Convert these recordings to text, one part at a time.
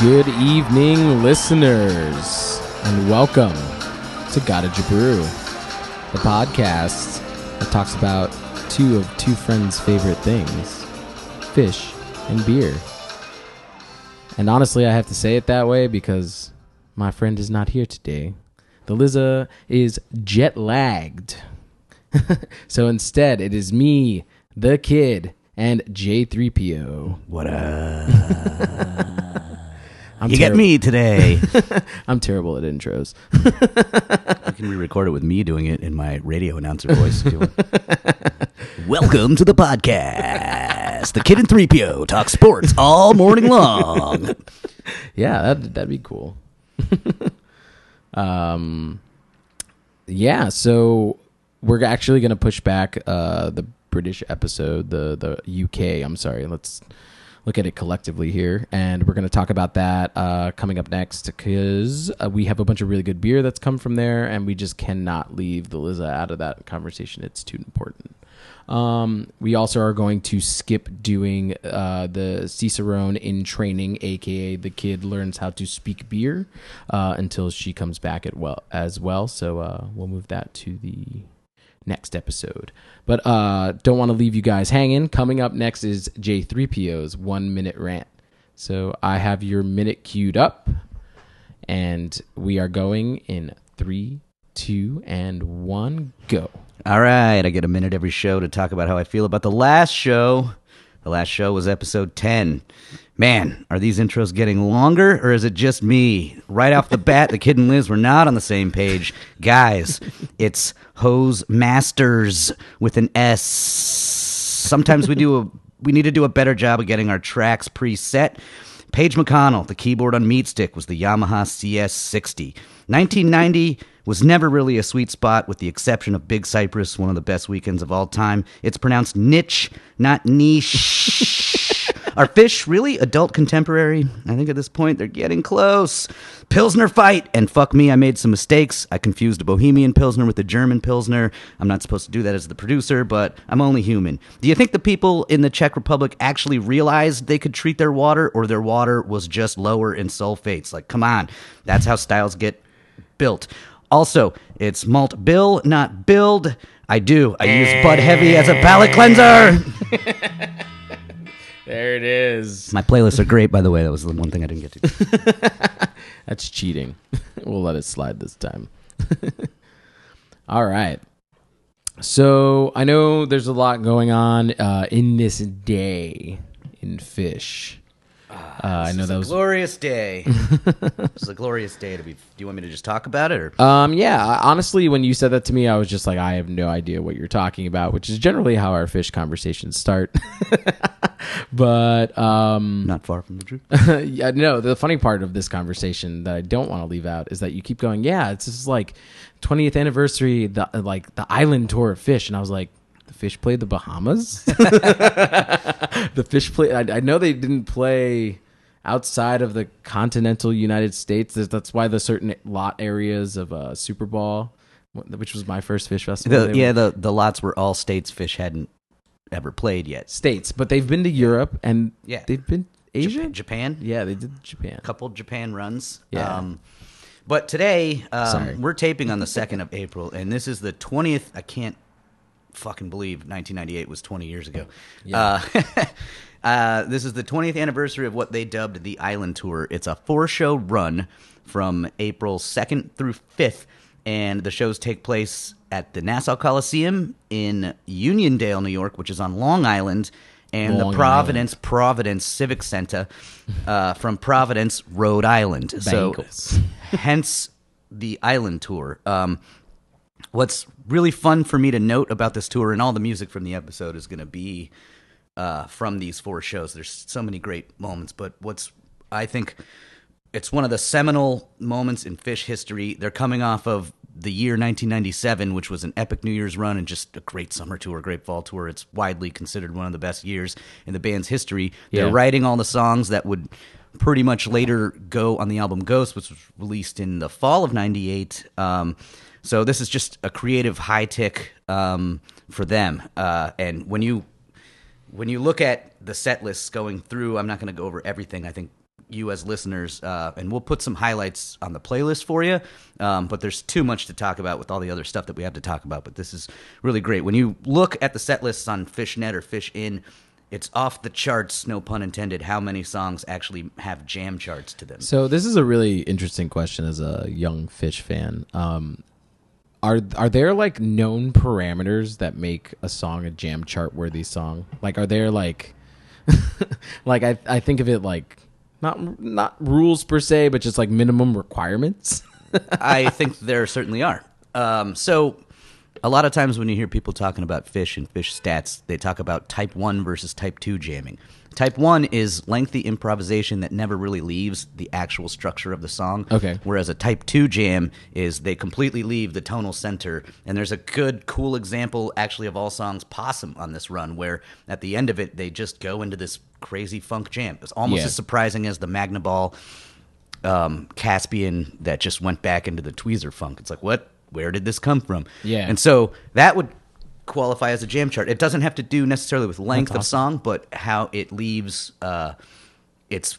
Good evening, listeners, and welcome to Gotta Jabrew, the podcast that talks about two of two friends' favorite things Phish and beer. And honestly, I have to say it that way because my friend is not here today. The Liza is jet lagged. so instead, it is me, the kid, and J3PO. What up? I'm you get me today. I'm terrible at intros. you can re-record it with me doing it in my radio announcer voice. If you want. Welcome to the podcast. The Kid and 3PO talk sports all morning long. Yeah, that that'd be cool. um, yeah. So we're actually gonna push back uh, the British episode, the the UK. I'm sorry. Let's look at it collectively here, and we're gonna talk about that uh, coming up next because uh, we have a bunch of really good beer that's come from there, and we just cannot leave the Liza out of that conversation. It's too important. Um, we also are going to skip doing uh, the Cicerone in training, aka the kid learns how to speak beer, uh, until she comes back at well as well. So uh, we'll move that to the next episode. But uh, don't want to leave you guys hanging. Coming up next is J3PO's one minute rant. So I have your minute queued up, and we are going in three, two, and one, go. All right, I get a minute every show to talk about how I feel about the last show. The last show was episode 10. Man, are these intros getting longer or is it just me? Right off the bat, the kid and Liz were not on the same page. Guys, it's Hose Masters with an S. Sometimes we do a we need to do a better job of getting our tracks preset. Page McConnell, the keyboard on Meat Stick was the Yamaha CS60. 1990 was never really a sweet spot, with the exception of Big Cypress, one of the best weekends of all time. It's pronounced niche, not niche. Are Phish really adult contemporary? I think at this point they're getting close. Pilsner fight, and fuck me, I made some mistakes. I confused a Bohemian Pilsner with a German Pilsner. I'm not supposed to do that as the producer, but I'm only human. Do you think the people in the Czech Republic actually realized they could treat their water, or their water was just lower in sulfates? Like, come on. That's how styles get built. Also, it's malt bill, not build. I do. I use Bud Heavy as a palate cleanser. There it is. My playlists are great, by the way. That was the one thing I didn't get to. That's cheating. we'll let it slide this time. All right. So I know there's a lot going on uh, in this day in Phish. Uh, I know that was a glorious day. It's a glorious day to be. Do you want me to just talk about it, or Um, yeah, honestly, when you said that to me, I was just like, I have no idea what you're talking about, which is generally how our Phish conversations start. but um, not far from the truth? yeah, no. The funny part of this conversation that I don't want to leave out is that you keep going, yeah, it's just like 20th anniversary, the like the island tour of Phish, and I was like. The Phish played the Bahamas. the Phish play. I, I know they didn't play outside of the continental United States. That's why the certain lot areas of uh, Super Bowl, which was my first Phish festival. The, yeah, were the the lots where all states Phish hadn't ever played yet. states, but they've been to Europe and Yeah. they've been Asia. Japan, Japan Yeah, they did Japan. A couple Japan runs. Yeah. Um, but today, um, we're taping on the 2nd of April, and this is the 20th. I can't fucking believe 1998 was 20 years ago. Uh, uh, this is the 20th anniversary of what they dubbed the Island Tour. It's a four show run from April 2nd through 5th, and the shows take place at the Nassau Coliseum in Uniondale, New York, which is on Long Island. And Long the Providence Providence Civic Center uh, from Providence, Rhode Island. So, hence the island tour. Um, what's really fun for me to note about this tour, and all the music from the episode is going to be uh, from these four shows. There's so many great moments, but what's I think it's one of the seminal moments in Phish history. They're coming off of the year 1997, which was an epic New Year's run and just a great summer tour, great fall tour. It's widely considered one of the best years in the band's history. They're writing all the songs that would pretty much later go on the album Ghost, which was released in the fall of '98. Um, so this is just a creative high tech um, for them. Uh, and when you when you look at the set lists going through, I'm not going to go over everything. I think you as listeners, uh, and we'll put some highlights on the playlist for you. Um, but there's too much to talk about with all the other stuff that we have to talk about. But this is really great. When you look at the set lists on Phish.net or Phish.in, it's off the charts, no pun intended, how many songs actually have jam charts to them. So this is a really interesting question as a young Phish fan. Um, are are there like known parameters that make a song a jam chart worthy song? Like, are there like, like I I think of it like not not rules per se, but just like minimum requirements. I think there certainly are. Um, so, a lot of times when you hear people talking about Phish and Phish stats, they talk about type 1 versus type 2 jamming. Type 1 is lengthy improvisation that never really leaves the actual structure of the song. Okay. Whereas a type 2 jam is they completely leave the tonal center. And there's a good, cool example, actually, of all songs Possum on this run, where at the end of it, they just go into this crazy funk jam. It's almost Yeah. as surprising as the Magnaball um, Caspian that just went back into the tweezer funk. It's like, what? Where did this come from? Yeah. And so that would qualify as a jam chart. It doesn't have to do necessarily with length That's of song, but how it leaves uh, its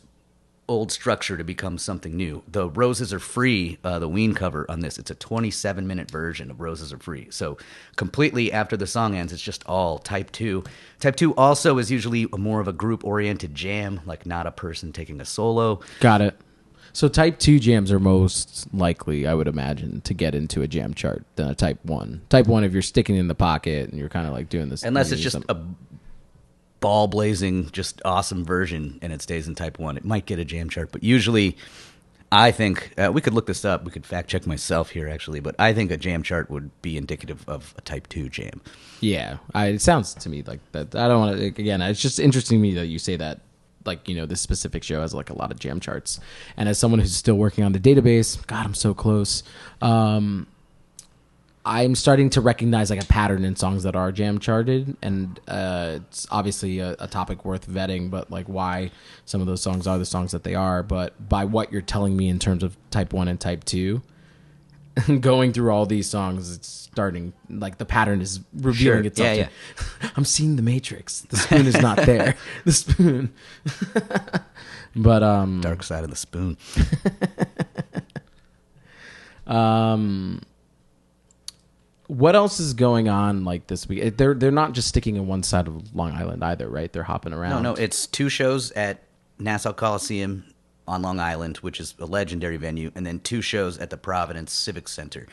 old structure to become something new. The Roses Are Free, uh, the Ween cover on this, it's a 27 minute version of Roses Are Free. So completely after the song ends, it's just all type 2. Type 2 also is usually more of a group oriented jam, like not a person taking a solo. Got it. So type two jams are most likely, I would imagine, to get into a jam chart than a type one. Type one, if you're sticking in the pocket and you're kind of like doing this, Unless it's just some- a ball blazing, just awesome version and it stays in type 1. It might get a jam chart, but usually I think uh, we could look this up. We could fact check myself here, actually, but I think a jam chart would be indicative of a type 2 jam. Yeah, I, it sounds to me like that. I don't want to. Again, it's just interesting to me that you say that. Like you know, this specific show has like a lot of jam charts, and as someone who's still working on the database, God, I'm so close. Um, I'm starting to recognize like a pattern in songs that are jam charted, and uh, it's obviously a, a topic worth vetting. But like, why some of those songs are the songs that they are. But by what you're telling me in terms of type one and type two, going through all these songs, it's starting like the pattern is revealing Sure. itself. Yeah, to- I'm seeing the matrix. The spoon is not there. The spoon. but um, Dark side of the spoon. um, what else is going on like this week? They're they're not just sticking in one side of Long Island either, right? They're hopping around. No, no, it's two shows at Nassau Coliseum on Long Island, which is a legendary venue, and then two shows at the Providence Civic Center.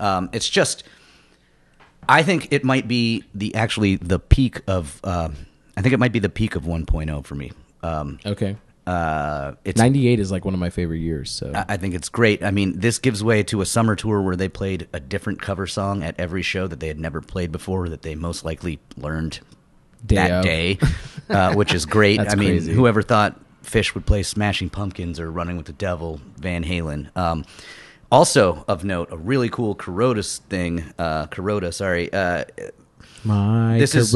Um, it's just, I think it might be the actually the peak of. Um, I think it might be the peak of 1.0 for me. Um, okay. uh, it's Ninety eight is like one of my favorite years. So I I think it's great. I mean, this gives way to a summer tour where they played a different cover song at every show that they had never played before, that they most likely learned Day that of. day, uh, which is great. I mean, crazy. whoever thought Phish would play Smashing Pumpkins or Running with the Devil, Van Halen. Um, also of note, a really cool Kuroda's thing. Uh, sorry. Uh, my This is-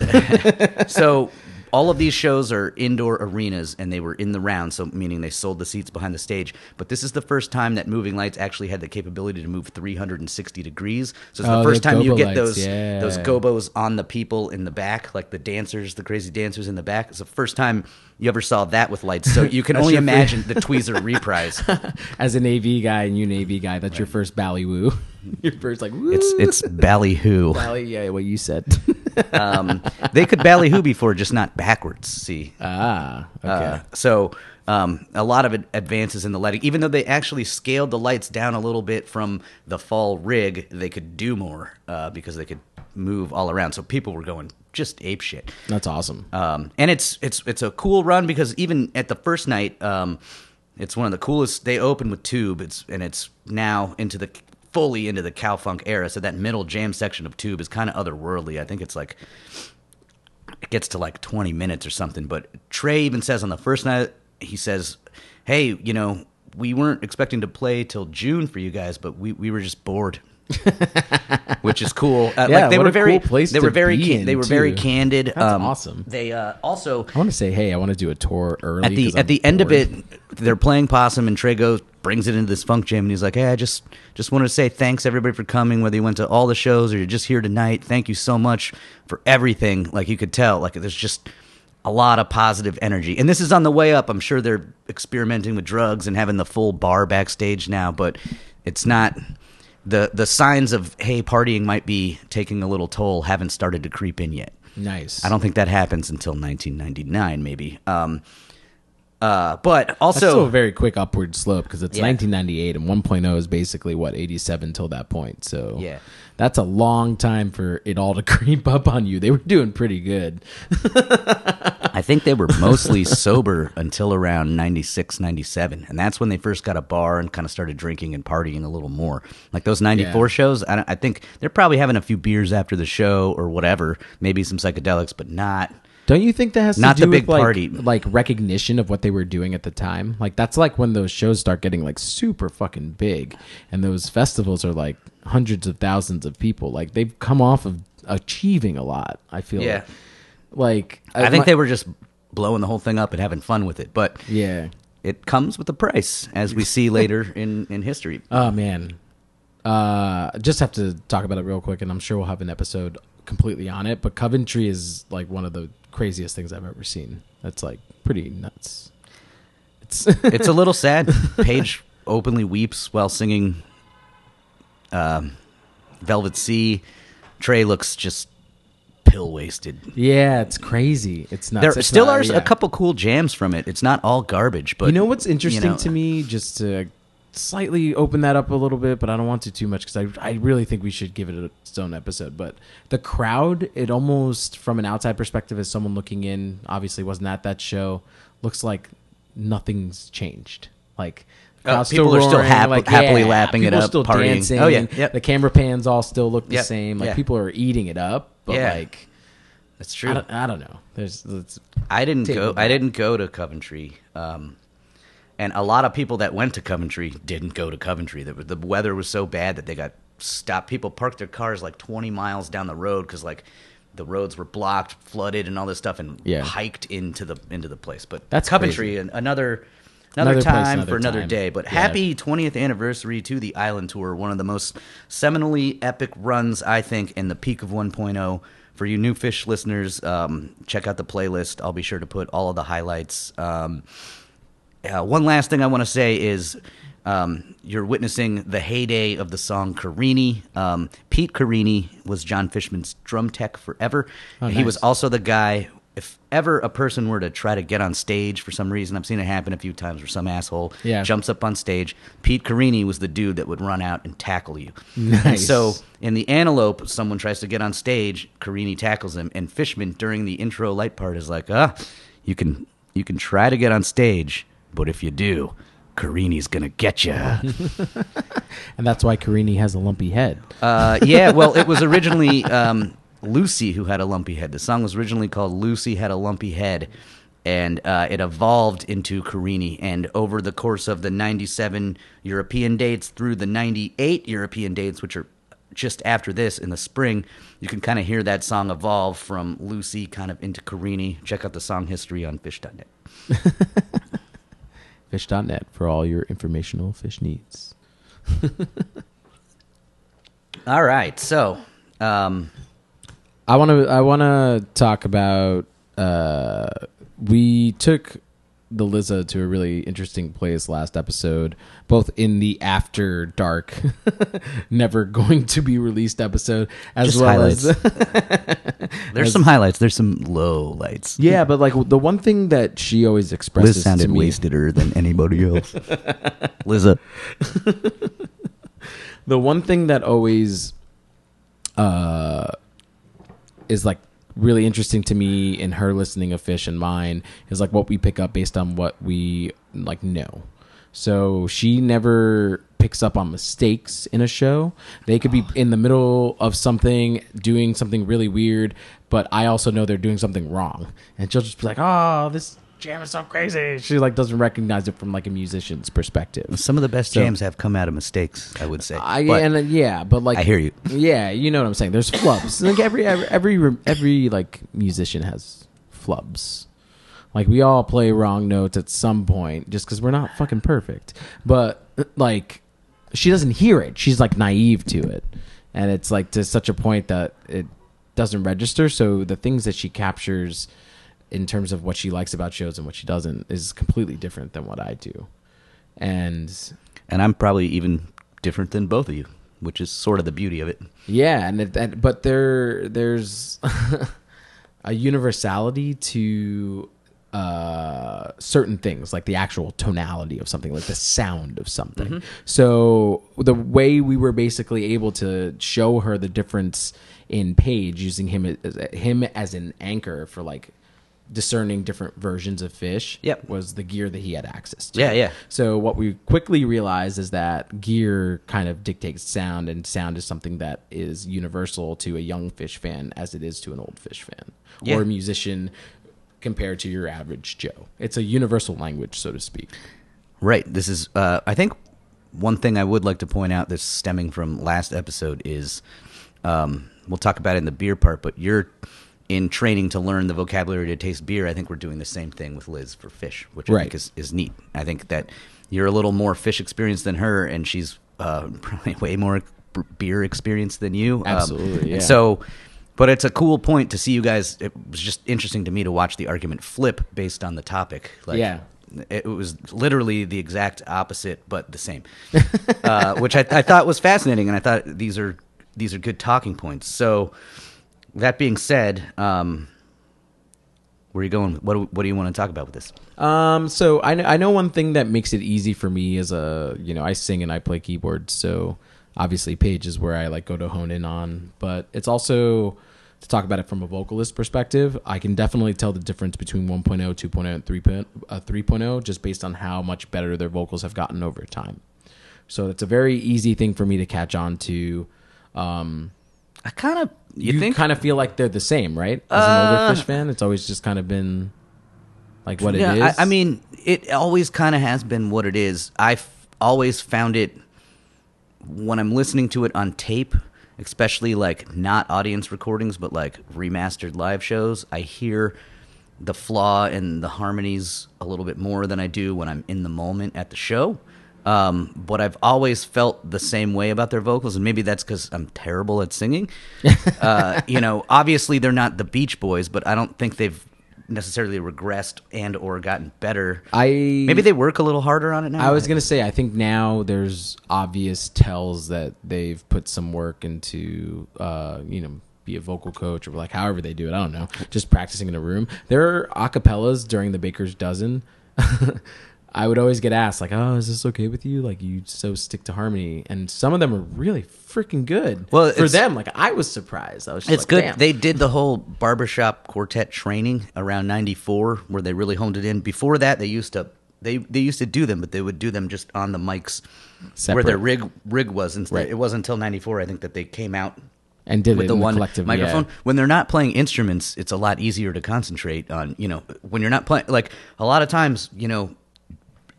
so all of these shows are indoor arenas and they were in the round so meaning they sold the seats behind the stage but this is the first time that moving lights actually had the capability to move 360 degrees so it's Oh, the first time you get lights, those yeah. those gobos on the people in the back like the dancers the crazy dancers in the back it's the first time you ever saw that with lights so you can only imagine the tweezer reprise As an AV guy and you an AV guy, that's your first ballywoo. your first like woo. it's it's ballyhoo bally. Yeah, what you said. um, they could ballyhoo before just not backwards see ah, okay. Uh, so um, a lot of advances in the lighting, even though they actually scaled the lights down a little bit from the fall rig, they could do more uh, because they could move all around. So people were going just ape shit. that's awesome. Um, and it's it's it's a cool run because even at the first night, um, it's one of the coolest. They open with Tube, it's and it's now into the fully into the cow funk era. So that middle jam section of Tube is kind of otherworldly. I think it's like it gets to like 20 minutes or something. But Trey even says on the first night, he says, "Hey, you know." We weren't expecting to play till June for you guys, but we, we were just bored, which is cool. Uh, Yeah, like they what were a very cool place they were very ca- in, they were very too. candid. That's um, awesome. They uh, also I want to say, hey, I want to do a tour early. at the 'cause at I'm the end of bored. it, they're playing possum, and Trey goes brings it into this funk jam, and he's like, "Hey, I just just wanted to say thanks everybody for coming, whether you went to all the shows or you're just here tonight. Thank you so much for everything." Like you could tell, like there's just a lot of positive energy. And this is on the way up. I'm sure they're experimenting with drugs and having the full bar backstage now, but it's not the the signs of hey partying might be taking a little toll haven't started to creep in yet. Nice. I don't think that happens until 1999 maybe. Um uh, but That's also still a very quick upward slope because it's Yeah. 1998 and 1.0 is basically what 87 till that point. So Yeah. that's a long time for it all to creep up on you. They were doing pretty good. I think they were mostly sober until around 96, 97. And that's when they first got a bar and kind of started drinking and partying a little more. Like those 94 Yeah. shows, I, don't- I think they're probably having a few beers after the show or whatever, maybe some psychedelics, but not. Don't you think that has to Not do the big with like, party. like recognition of what they were doing at the time? Like that's like when those shows start getting like super fucking big, and those festivals are like hundreds of thousands of people. Like they've come off of achieving a lot. I feel Yeah. like I think they were just blowing the whole thing up and having fun with it. But yeah. it comes with a price, as we see later in, in history. Oh man, uh, just have to talk about it real quick, and I'm sure we'll have an episode completely on it. But Coventry is like one of the craziest things I've ever seen. That's like pretty nuts. It's it's a little sad. Page openly weeps while singing um, Velvet Sea. Trey looks just pill wasted. yeah, it's crazy. It's not. There still not- are yeah. a couple cool jams from it. It's not all garbage, but you know what's interesting know, to me, just to slightly open that up a little bit, but I don't want to too much because I, I really think we should give it its own episode. But the crowd, it almost from an outside perspective, as someone looking in, obviously wasn't at that show, looks like nothing's changed. Like Uh, people are still roaring, hap- happily lapping it are up, still partying. dancing. Oh, yeah, yep. the camera pans all still look the Yep, same. Like yeah. people are eating it up, but Yeah. like That's I true. don't, I don't know. There's I didn't go. I didn't go to Coventry, um, and a lot of people that went to Coventry didn't go to Coventry. The, the weather was so bad that they got stopped. People parked their cars like 20 miles down the road because like the roads were blocked, flooded, and all this stuff, and Yeah. hiked into the into the place. But That's Coventry, crazy. an, another. Another, Another place, time another for another time. day, but Yeah. happy 20th anniversary to the Island Tour, one of the most seminally epic runs, I think, in the peak of 1.0. For you new Phish listeners, um, check out the playlist. I'll be sure to put all of the highlights. Um, uh, one last thing I want to say is um, you're witnessing the heyday of the song Carini. Um, Pete Carini was John Fishman's drum tech forever. Oh, He was also the guy. If ever a person were to try to get on stage for some reason, I've seen it happen a few times where some asshole Yeah. jumps up on stage. Pete Carini was the dude that would run out and tackle you. And Nice. so in the Antelope, someone tries to get on stage, Carini tackles him, and Fishman during the intro light part is like, "Ah, you can you can try to get on stage, but if you do, Carini's gonna get you." and that's why Carini has a lumpy head. uh, yeah, well, it was originally um, Lucy who had a lumpy head. The song was originally called "Lucy Had a Lumpy Head." And uh, it evolved into Carini. And over the course of the 97 European dates through the 98 European dates, which are just after this in the spring, you can kind of hear that song evolve from Lucy kind of into Carini. Check out the song history on phish.net. Phish.net for all your informational Phish needs. All right. So, um, I want to I want to talk about uh we took the Liza to a really interesting place last episode, both in the after dark, never going to be released episode, as Just well highlights. as there's As- some highlights. There's some low lights. yeah. But like the one thing that she always expresses Liz sounded to me, wasteder than anybody else. Liza. the one thing that always uh is like really interesting to me in her listening of Phish and mine is like what we pick up based on what we like know. So she never picks up on mistakes in a show. They could be ah. in the middle of something doing something really weird but i also know they're doing something wrong. And she'll just be like oh this jam is so crazy she like doesn't recognize it from like a musician's perspective Some of the best So- jams have come out of mistakes, I would say. I But and uh, yeah, but like I hear you. Yeah, you know what I'm saying. There's flubs. like every every every, every like musician has flubs. Like we all play wrong notes at some point, just because we're not fucking perfect. But like, she doesn't hear it. She's like naive to it, and it's like to such a point that it doesn't register. So the things that she captures in terms of what she likes about shows and what she doesn't is completely different than what I do. And And I'm probably even different than both of you, which is sort of the beauty of it. yeah, and, it, and but there there's a universality to uh certain things like the actual tonality of something like the sound of something so the way we were basically able to show her the difference in page using him as him as an anchor for like discerning different versions of Phish Yep. was the gear that he had access to Yeah, yeah. so what we quickly realized is that gear kind of dictates sound, and sound is something that is universal to a young Phish fan as it is to an old Phish fan Yeah. or a musician compared to your average Joe. It's a universal language, so to speak. Right. This is, uh, I think, one thing I would like to point out that's stemming from last episode is, um, we'll talk about it in the beer part, but you're in training to learn the vocabulary to taste beer. I think we're doing the same thing with Liz for Phish, which I Right. think is, is neat. I think that you're a little more Phish experienced than her, and she's uh, probably way more beer experienced than you. Um, Absolutely, and yeah. so, but it's a cool point to see you guys. It was just interesting to me to watch the argument flip based on the topic. Like, Yeah. it was literally the exact opposite, but the same, uh, which I, I thought was fascinating, and I thought these are these are good talking points. So, that being said, um, where are you going? What do, what do you want to talk about with this? Um, so I know, I know one thing that makes it easy for me is a you know I sing and I play keyboards, so obviously Page is where I like go to hone in on, but it's also to talk about it from a vocalist perspective. I can definitely tell the difference between 1.0, 2.0, and 3.0, uh, 3.0 just based on how much better their vocals have gotten over time. So it's a very easy thing for me to catch on to. Um, I kind of you, you, think kind of feel like they're the same, right? As an Uh, older Phish fan, it's always just kind of been like what it is. I, I mean, it always kind of has been what it is. I've always found it when I'm listening to it on tape, especially like not audience recordings, but like remastered live shows. I hear the flaw in the harmonies a little bit more than I do when I'm in the moment at the show. Um, but I've always felt the same way about their vocals, and maybe that's because I'm terrible at singing. uh, you know, obviously they're not the Beach Boys, but I don't think they've necessarily regressed and or gotten better. I Maybe they work a little harder on it now. I was gonna say I think now there's obvious tells that they've put some work into uh, you know be a vocal coach or like however they do it I don't know just practicing in a room. There are acapellas during the Baker's Dozen. I would always get asked like, "Oh, is this okay with you? Like, you so stick to harmony?" And some of them are really freaking good. Well, for them, like I was surprised. I was just It's like, good. "Damn." They did the whole barbershop quartet training around '94, where they really honed it in. Before that, they used to they they used to do them, but they would do them just on the mics where their rig rig was. Instead, Right. it wasn't until '94, I think, that they came out and did with it the one collective microphone. Yeah. When they're not playing instruments, it's a lot easier to concentrate on. You know, when you're not playing, like a lot of times, you know,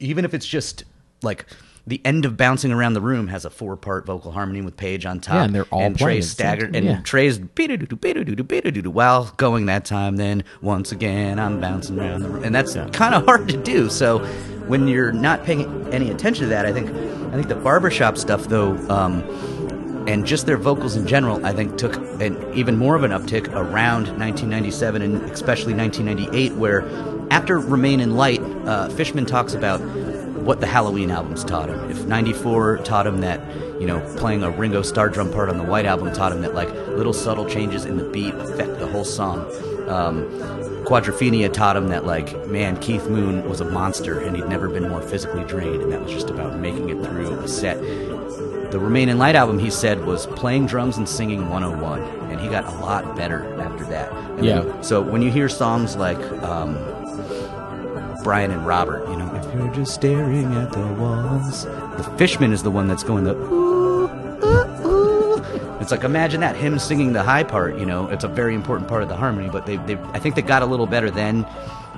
even if it's just like the end of bouncing around the room has a four part vocal harmony with Page on top, Yeah, and they're all and Trey's staggered, and yeah. Trey's while going that time. Then once again, I'm bouncing around the room, and that's kind of hard to do. So when you're not paying any attention to that, I think I think the barbershop stuff though. Um, and just their vocals in general, I think, took an even more of an uptick around 1997 and especially 1998, where after Remain in Light, uh, Fishman talks about what the Halloween albums taught him. If 94 taught him that, you know, playing a Ringo Starr drum part on the White Album taught him that, like, little subtle changes in the beat affect the whole song. Um, Quadrophenia taught him that, like, man, Keith Moon was a monster and he'd never been more physically drained, and that was just about making it through a set. The Remain in Light album, he said, was playing drums and singing 101, and he got a lot better after that. And Yeah. then- so when you hear songs like um, Brian and Robert, you know, if you're just staring at the walls, the Fishman is the one that's going the ooh, ooh, ooh. It's like imagine that him singing the high part. You know, it's a very important part of the harmony. But they, they I think they got a little better then,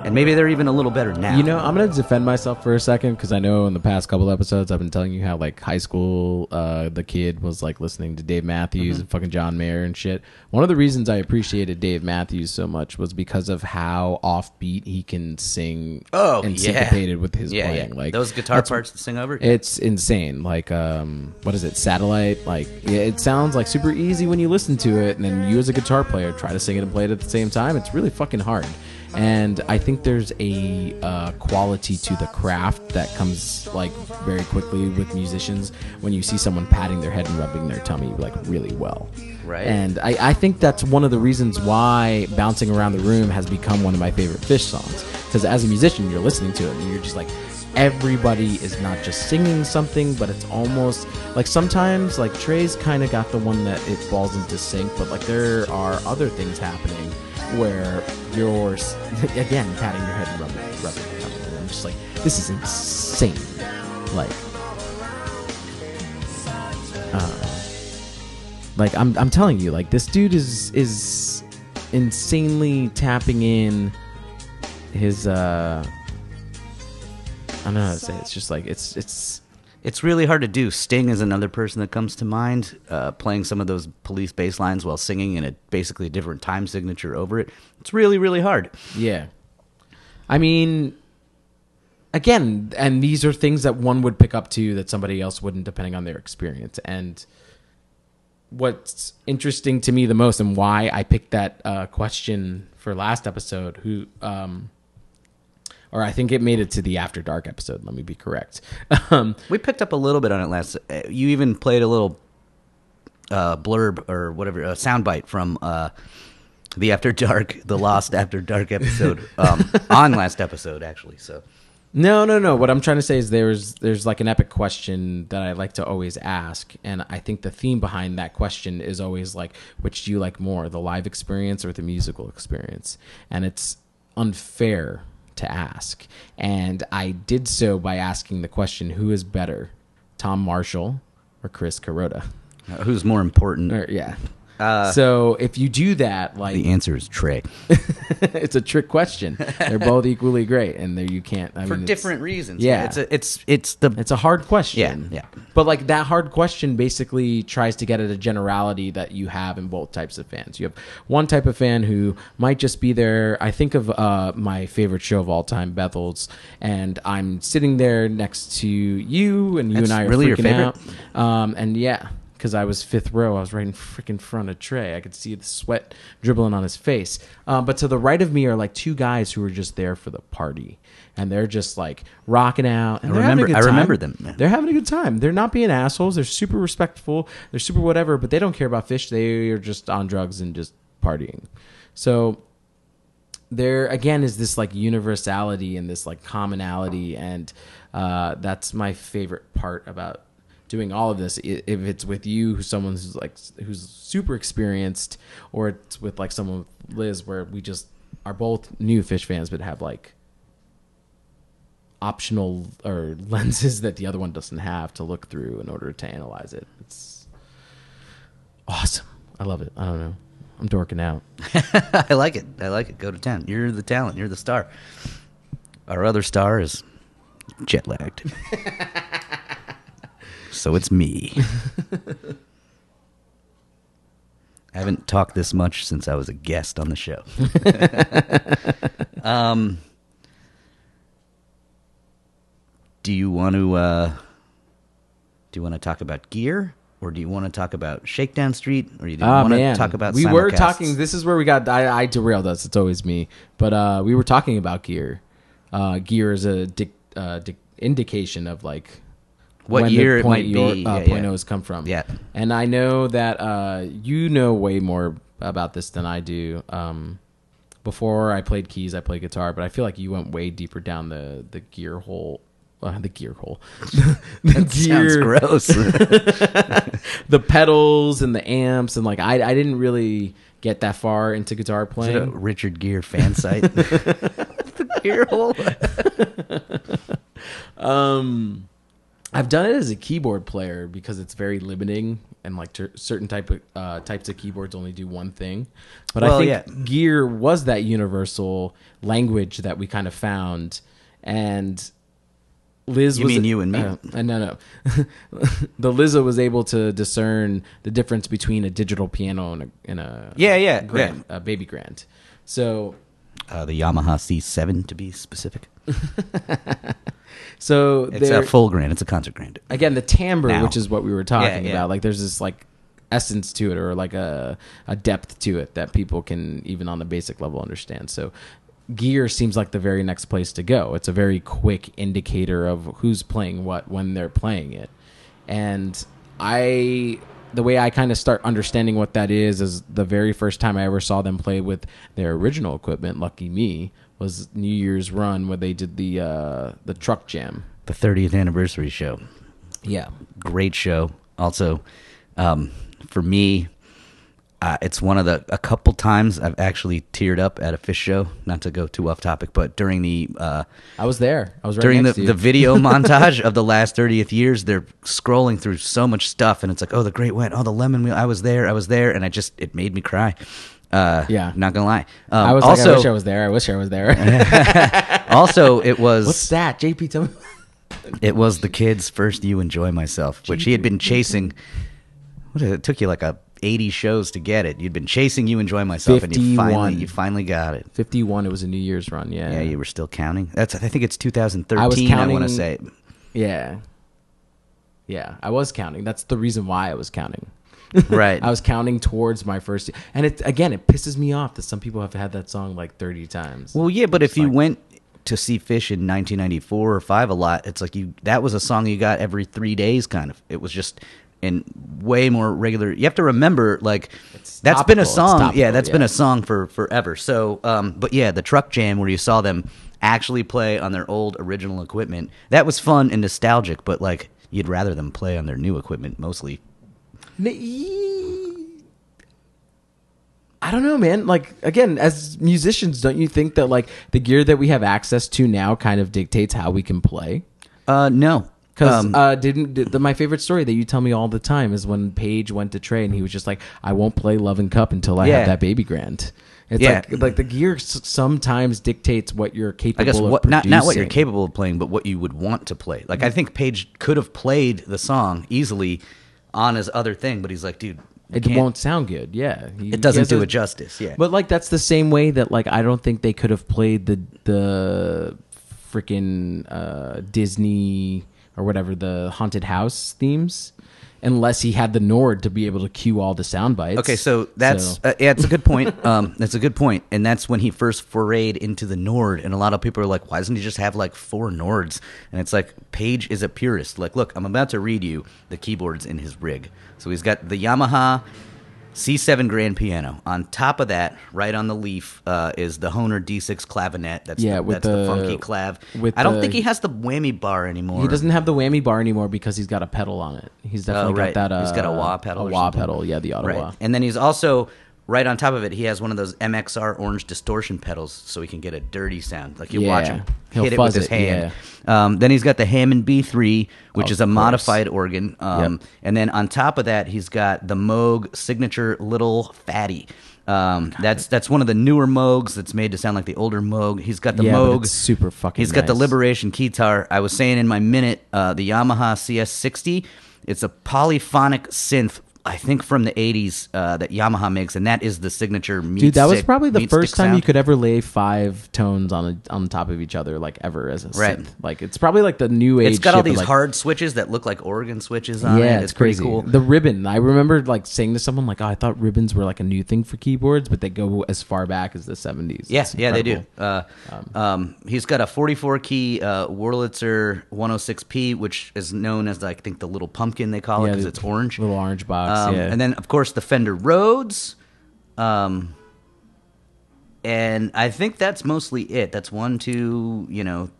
and maybe they're even a little better now. You know, I'm gonna defend myself for a second because I know in the past couple episodes I've been telling you how like high school, uh, the kid was like listening to Dave Matthews Mm-hmm. and fucking John Mayer and shit. One of the reasons I appreciated Dave Matthews so much was because of how offbeat he can sing. Oh, and yeah. syncopated with his yeah, playing. yeah. Like those guitar parts to sing over. It's insane. Like, um, what is it? Satellite. Like, yeah, it sounds like super easy when you listen to it, and then you as a guitar player try to sing it and play it at the same time. It's really fucking hard. And I think there's a uh, quality to the craft that comes like very quickly with musicians when you see someone patting their head and rubbing their tummy like really well. Right. And I, I think that's one of the reasons why Bouncing Around the Room has become one of my favorite Phish songs. Because as a musician, you're listening to it and you're just like, everybody is not just singing something, but it's almost like sometimes, like Trey's kind of got the one that it falls into sync, but like there are other things happening where you're, again, patting your head and rubbing, rubbing your tummy. And I'm just like, this is insane. Like, like I'm I'm telling you, like this dude is is insanely tapping in his uh I don't know how to say it. it's just like it's it's It's really hard to do. Sting is another person that comes to mind, uh, playing some of those police bass lines while singing in a basically a different time signature over it. It's really, really hard. yeah. I mean again, and these are things that one would pick up to that somebody else wouldn't depending on their experience. And what's interesting to me the most and why I picked that uh, question for last episode, who um or I think it made it to the After Dark episode. Let me be correct. Um, We picked up a little bit on it last. Uh, you even played a little uh, blurb or whatever, a soundbite from uh, the After Dark, the Lost After Dark episode um, on last episode, actually. So No, no, no. What I'm trying to say is there's there's like an epic question that I like to always ask, and I think the theme behind that question is always like, which do you like more, the live experience or the musical experience? And it's unfair to ask, and I did so by asking the question, who is better, Tom Marshall or Chris Kuroda? uh, who's more important? Or, yeah. Uh, so if you do that, like the answer is Trey. it's a trick question. They're both equally great, and there you can't. I For mean, it's- different reasons. Yeah. It's, a, it's, it's the. It's a hard question. Yeah, yeah. But like that hard question basically tries to get at a generality that you have in both types of fans. You have one type of fan who might just be there. I think of uh, my favorite show of all time, Bethel's, and I'm sitting there next to you, and you That's and I are really your freaking favorite? out. Um, and yeah, because I was fifth row, I was right in freaking front of Trey. I could see the sweat dribbling on his face. Um, but to the right of me are like two guys who are just there for the party, and they're just like rocking out. And I they're having a remember- I remember them. They're having a good time. They're not being assholes. They're super respectful. They're super whatever, but they don't care about Phish. They are just on drugs and just partying. So there again is this like universality and this like commonality, and uh, that's my favorite part about doing all of this. If it's with you, who's someone who's like who's super experienced, or it's with like someone with Liz, where we just are both new Phish fans, but have like optional or lenses that the other one doesn't have to look through in order to analyze it. It's awesome. I love it. I don't know. I'm dorking out. I like it. I like it. Go to town. You're the talent. You're the star. Our other star is jet lagged. so it's me. I haven't talked this much since I was a guest on the show. um, do you want to uh, do you want to talk about gear, or do you want to talk about Shakedown Street, or you do you want to talk about? we were talking. This is where we got. I, I derailed us. It's always me. But uh, we were talking about gear. Uh, gear is a dic, uh, dic, indication of like What year the it point might your, be. Uh, Yeah, point yeah. O's come from. Yeah. and I know that uh, you know way more about this than I do. Um, before I played keys, I played guitar, but I feel like you went way deeper down the the gear hole. Uh, the gear hole. the Sounds gross. the pedals and the amps and like I I didn't really get that far into guitar Is it a playing. Richard Gear fan site? the gear hole. Um I've done it as a keyboard player because it's very limiting and like ter- certain type of uh, types of keyboards only do one thing. But Well, I think yeah. gear was that universal language that we kind of found and Liz You was mean you and me? Uh, uh, no, no. the Lizzo was able to discern the difference between a digital piano and a, and a Yeah, yeah, grand, a baby grand. So Uh, the Yamaha C7 to be specific. so It's a full grand. It's a concert grand. again the timbre, Now. which is what we were talking Yeah, yeah. about. Like there's this like essence to it or like a a depth to it that people can even on the basic level understand. So gear seems like the very next place to go. It's a very quick indicator of who's playing what when they're playing it. And I the way I kind of start understanding what that is is the very first time I ever saw them play with their original equipment, Lucky Me, was New Year's run where they did the uh the truck jam. The 30th anniversary show. Yeah. Great show. Also, um, for me, uh, it's one of the a couple times I've actually teared up at a Phish show. Not to go too off topic, but during the uh, I was there. I was right during the, the video montage of the last 30th years, they're scrolling through so much stuff, and it's like, oh, the Great Went, oh, the Lemon Wheel. I was there, I was there, and I just it made me cry. Uh, Yeah. not gonna lie. Um, I was also, like, I wish I was there. I wish I was there. also, it was What's that? JP tell me. It was the kid's first "You Enjoy Myself," which he had been chasing. What it, took you like a eighty shows to get it. You'd been chasing "You Enjoy Myself," and you finally you finally got it. 51 it was a New Year's run, yeah. Yeah, you were still counting. That's I think it's 2013. I was I want to say. Yeah. Yeah, I was counting. That's the reason why I was counting. Right. I was counting towards my first and it again it pisses me off that some people have had that song like 30 times. Well, yeah, but if you like- went to see Phish in 1994 or five a lot, it's like you that was a song you got every three days, kind of. It was just in way more regular. You have to remember, like that's been a topical, song. yeah, that's been a song for forever. So, um, but yeah, the truck jam where you saw them actually play on their old original equipment, that was fun and nostalgic. But like, you'd rather them play on their new equipment mostly. I don't know, man. Like again, as musicians, don't you think that like the gear that we have access to now kind of dictates how we can play? Uh, no. Because Um, uh, didn't the, my favorite story that you tell me all the time is when Page went to Trey and he was just like, "I won't play Loving Cup until I Yeah. have that baby grand." It's Yeah. like like the gear s- sometimes dictates what you're capable. I guess of what not not what you're capable of playing, but what you would want to play. Like I think Page could have played the song easily on his other thing, but he's like, dude, It won't sound good. Yeah, It doesn't do a- it justice. Yeah, But like that's the same way that like I don't think they could have played the the freaking uh, Disney or whatever the haunted house themes unless he had the Nord to be able to cue all the sound bites. Okay, so that's So- Uh, yeah, it's a good point. Um, that's a good point, and that's when he first forayed into the Nord. And a lot of people are like, "Why doesn't he just have like four Nords?" And it's like Page is a purist. Like, look, I'm about to read you the keyboards in his rig. So he's got the Yamaha C7 grand piano. On top of that, right on the leaf, uh, is the Hohner D6 clavinet. That's Yeah, the, with that's the, the- funky clav. with I don't the- think he has the whammy bar anymore. he doesn't have the whammy bar anymore because he's got a pedal on it. He's definitely Oh, right. got that. Uh, He's got a wah pedal A wah something. pedal. Yeah, the auto wah. Right. And then he's also right on top of it. He has one of those MXR orange distortion pedals, so he can get a dirty sound. Like you watch him He'll hit it with his it, hand. Um, then he's got the Hammond B3, which Of is a course. modified organ. Um, Yep. And then on top of that, he's got the Moog signature Little Phatty. Um, that's that's one of the newer Moogs that's made to sound like the older Moog. He's got the Yeah, Moog. super fucking He's got the. Liberation guitar. I was saying in my minute, uh, the Yamaha CS60. It's a polyphonic synth. I think from the '80s uh, that Yamaha makes, and that is the signature. Meat Dude, that was probably the first stick time you could ever lay five tones on a, on top of each other, like ever as a Right. synth. Like it's probably like the new age. It's got all these like, hard switches that look like organ switches on yeah, it. it's, pretty crazy. cool. The ribbon. I remember like saying to someone like, "Oh, I thought ribbons were like a new thing for keyboards, but they go as far back as the '70s." Yeah, yeah, they do. Uh, um, he's got a 44 key uh, Wurlitzer 106P, which is known as I think the little pumpkin they call it because it's orange. Little orange box. Um, yeah, And then, of course, the Fender Rhodes. Um, and I think that's mostly it. That's one, two, you know,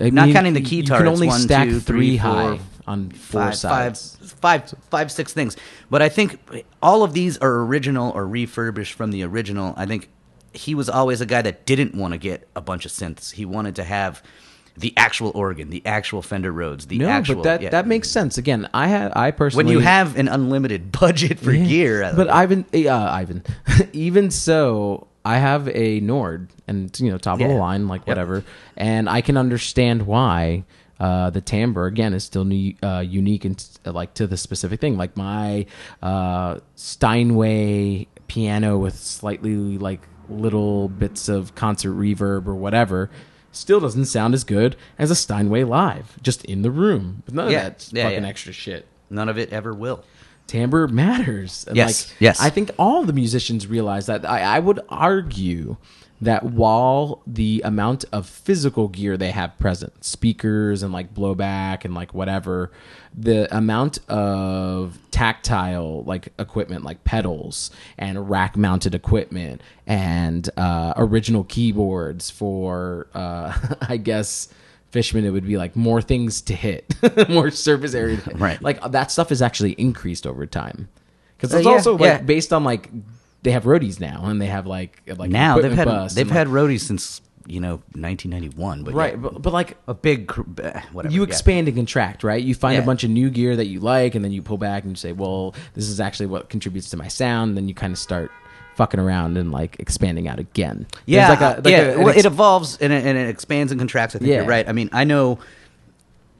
I not mean, counting the you keytar, can only one, stack two, three three, high four, on four five, five, sides. five, five, six things. But I think all of these are original or refurbished from the original. I think he was always a guy that didn't want to get a bunch of synths. He wanted to have the actual organ, the actual Fender Rhodes, the No, actual. but that yeah. that makes sense. Again, I had I personally when you have an unlimited budget for Yeah. gear. But Ivan, uh, Ivan, even so, I have a Nord, and you know, top of the line, like Yep. whatever, and I can understand why. Uh, the timbre again is still new, uh, unique and uh, like to the specific thing. Like my uh, Steinway piano with slightly like little bits of concert reverb or whatever still doesn't sound as good as a Steinway live, just in the room. But none Yeah. of that Yeah, fucking yeah. extra shit None of it ever will. timbre matters. And Yes, like, yes. I think all the musicians realize that. I, I would argue that while the amount of physical gear they have present, speakers and like blowback and like whatever, the amount of tactile like equipment like pedals and rack mounted equipment and uh, original keyboards for uh, I guess Fishman it would be like more things to hit, more surface area. Right. Like that stuff is actually increased over time. Because it's Uh, yeah, also like yeah. based on like they have roadies now and they have like like now they've had they've had roadies since you know 1991, but like, right yeah, but, but like a big whatever. you yeah. expand and contract right you find Yeah. a bunch of new gear that you like and then you pull back and you say well this is actually what contributes to my sound then you kind of start fucking around and like expanding out again Yeah, like a, like yeah. a- well, ex- it evolves and it, and it expands and contracts. I think Yeah. you're right. I mean, I know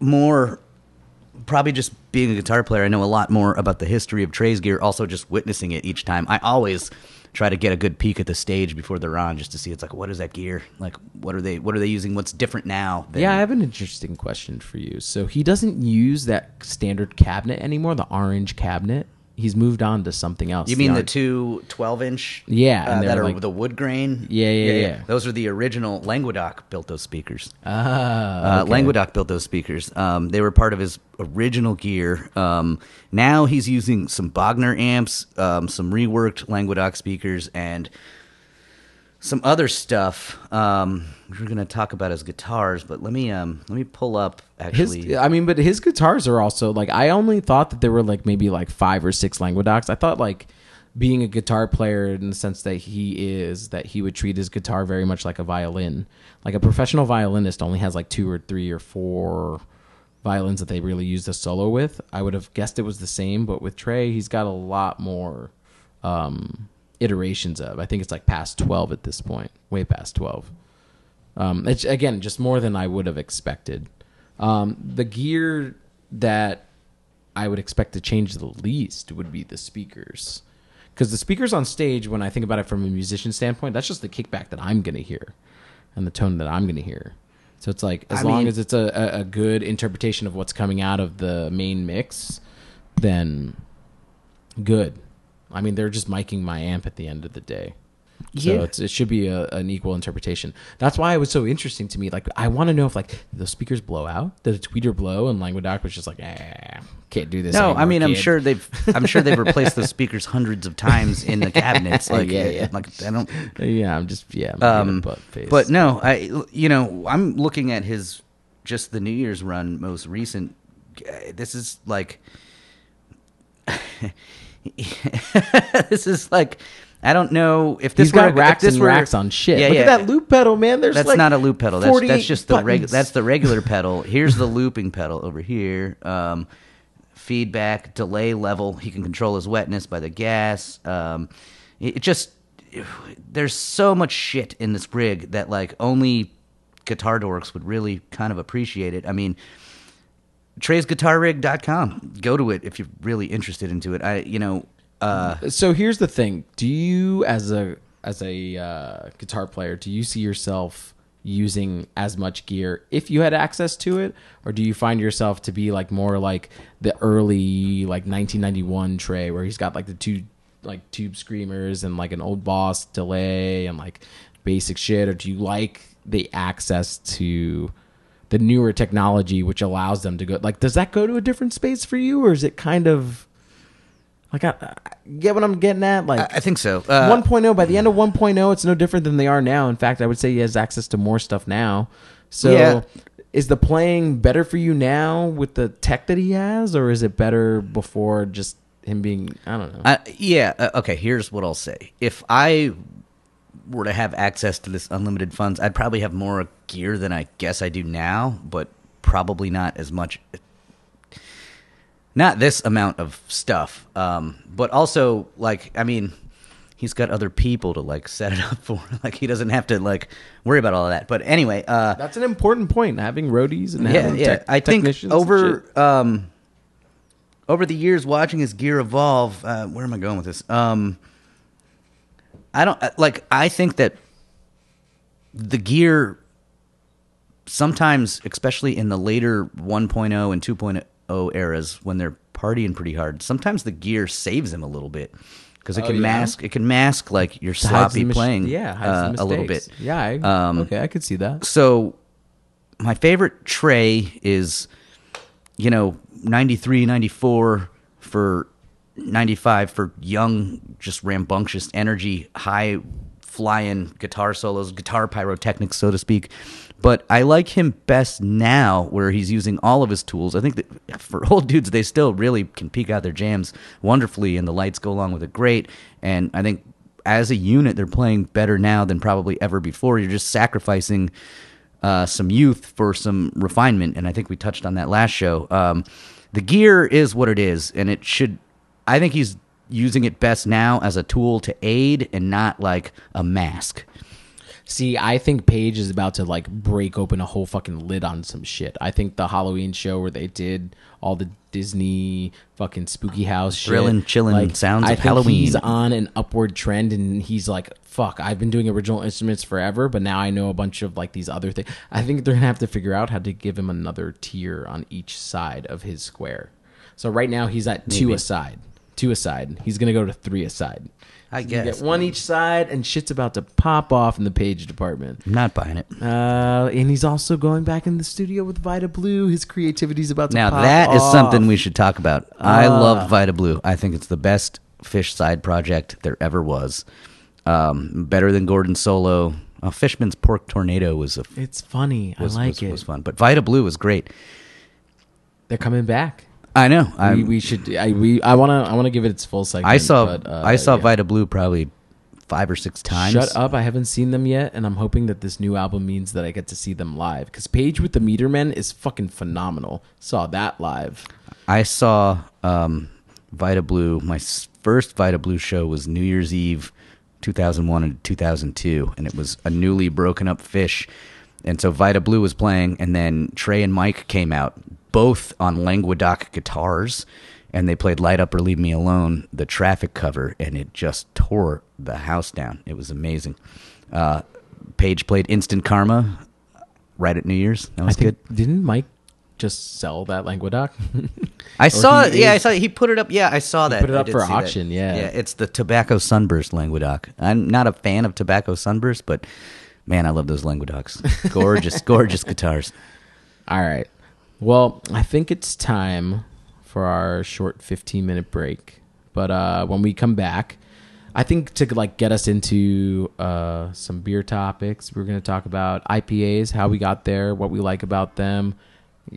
more. Probably just being a guitar player, I know a lot more about the history of Trey's gear. Also, just witnessing it each time. I always try to get a good peek at the stage before they're on, just to see. It's like, what is that gear? Like, what are they? What are they using? What's different now? than- yeah, I have an interesting question for you. So he doesn't use that standard cabinet anymore, the orange cabinet. He's moved on to something else. You mean the orange- two 12 inch? Yeah, and uh, they're that are like- the wood grain. Yeah, yeah, yeah. Those are the original. Languedoc built those speakers. Ah, Uh. Languedoc built those speakers. Um, they were part of his original gear. Um, now he's using some Bogner amps, um, some reworked Languedoc speakers, and some other stuff. Um, we're going to talk about his guitars, but let me um, let me pull up His, actually. I mean, but his guitars are also like I only thought that there were like maybe like five or six Languedocs. I thought like being a guitar player in the sense that he is that he would treat his guitar very much like a violin. Like a professional violinist only has like two or three or four violins that they really use the solo with. I would have guessed it was the same, but with Trey, he's got a lot more um, iterations of. I think it's like past twelve at this point, way past twelve. Um, it's again just more than I would have expected. Um, the gear that I would expect to change the least would be the speakers, because the speakers on stage, when I think about it from a musician standpoint, that's just the kickback that I'm gonna hear, and the tone that I'm gonna hear. So it's like as I long mean- as it's a, a, a good interpretation of what's coming out of the main mix, then good. I mean, they're just miking my amp at the end of the day. So Yeah. it's, it should be a, an equal interpretation. That's why it was so interesting to me. Like, I want to know if like the speakers blow out, did the tweeter blow, and Languedoc was just like, eh, can't do this. no, anymore, I mean I'm sure they've I'm sure they've replaced those speakers hundreds of times in the cabinets. Like, Yeah, yeah. like I don't Yeah, I'm just yeah. I'm Um, butt face. But no, I you know I'm looking at his just the New Year's run most recent. This is like this is like I don't know if this he's got were, racks this and were, racks on shit. Yeah, Look yeah. at that loop pedal, man. There's That's like not a loop pedal. That's, that's just the reg, buttons. That's the regular pedal. Here's the looping pedal over here. Um, feedback, delay level. He can control his wetness by the gas. Um, it just there's so much shit in this rig that like only guitar dorks would really kind of appreciate it. I mean, Trey'sGuitarRig.com. Go to it if you're really interested into it. I you know. Uh, So here's the thing: Do you, as a as a uh, guitar player, do you see yourself using as much gear if you had access to it, or do you find yourself to be like more like the early like 1991 Trey, where he's got like the two like tube screamers and like an old boss delay and like basic shit, or do you like the access to the newer technology which allows them to go like does that go to a different space for you or is it kind of like I, I get what I'm getting at like I, I think so. Uh, 1.0 by the end of 1.0 it's no different than they are now in fact i would say he has access to more stuff now so Yeah. is the playing better for you now with the tech that he has or is it better before just him being i don't know Uh, yeah. Uh, okay. Here's what I'll say. If I were to have access to this unlimited funds, I'd probably have more gear than I guess I do now, but probably not as much. Not this amount of stuff. Um, but also, like, I mean, he's got other people to like set it up for. Like, he doesn't have to like worry about all of that. But anyway, uh, that's an important point having roadies and yeah, having yeah. tech- I think over um, over the years watching his gear evolve. Uh, where am I going with this? Um, I don't uh, like. I think that the gear sometimes, especially in the later 1.0 and 2.0 eras, when they're partying pretty hard, sometimes the gear saves them a little bit. because it Oh, can yeah? mask it can mask like your sloppy mis- playing yeah, uh, a little bit. Yeah, I, Um, okay, I could see that. So my favorite Trey is you know 93 94 for 95 for young just rambunctious energy high flying guitar solos guitar pyrotechnics so to speak but i like him best now where he's using all of his tools i think that for old dudes they still really can peek out their jams wonderfully and the lights go along with it great and i think as a unit they're playing better now than probably ever before you're just sacrificing uh, some youth for some refinement, and I think we touched on that last show. Um, the gear is what it is, and it should. I think he's using it best now as a tool to aid and not like a mask. See, I think Page is about to like break open a whole fucking lid on some shit. I think the Halloween show where they did all the Disney fucking spooky house shit, Thrillin', chillin' like, sounds I of think Halloween. He's on an upward trend, and he's like, "Fuck, I've been doing original instruments forever, but now I know a bunch of like these other things." I think they're gonna have to figure out how to give him another tier on each side of his square. So right now he's at two Maybe. aside, two aside. He's gonna go to three aside. I gonna guess. get one each side, and shit's about to pop off in the Page department. I'm not buying it. Uh, and he's also going back in the studio with Vida Blue. His creativity's about to Now pop that is off. something we should talk about. I Ah. love Vida Blue. I think it's the best Phish side project there ever was. Um, better than Gordon Solo. Uh, Fishman's Pork Tornado was a It's funny. was, I like was, it. was fun, but Vida Blue was great. They're coming back. I know. we, I'm, we should. I we. I want to. I want to give it its full segment. I saw but, uh, I saw yeah. Vida Blue probably five or six times. Shut up! I haven't seen them yet, and I'm hoping that this new album means that I get to see them live. Because Page with the Meter Men is fucking phenomenal. Saw that live. I saw um, Vida Blue. My s- first Vida Blue show was New Year's Eve, 2001 and 2002, and it was a newly broken up Phish. And so Vida Blue was playing, and then Trey and Mike came out, both on Languedoc guitars, and they played "Light Up or Leave Me Alone," the Traffic cover, and it just tore the house down. It was amazing. Uh, Page played "Instant Karma" right at New Year's. That I was think good. didn't Mike just sell that Languedoc? I saw it. Yeah, I saw. He put it up. Yeah, I saw that. put it up for see that. auction, yeah. yeah. It's the tobacco sunburst Languedoc. I'm not a fan of tobacco sunburst, but man, I love those Languedocs. Gorgeous, gorgeous guitars. All right. Well, I think it's time for our short 15 minute break. But uh, when we come back, I think to like get us into uh, some beer topics, we're going to talk about IPAs, how we got there, what we like about them.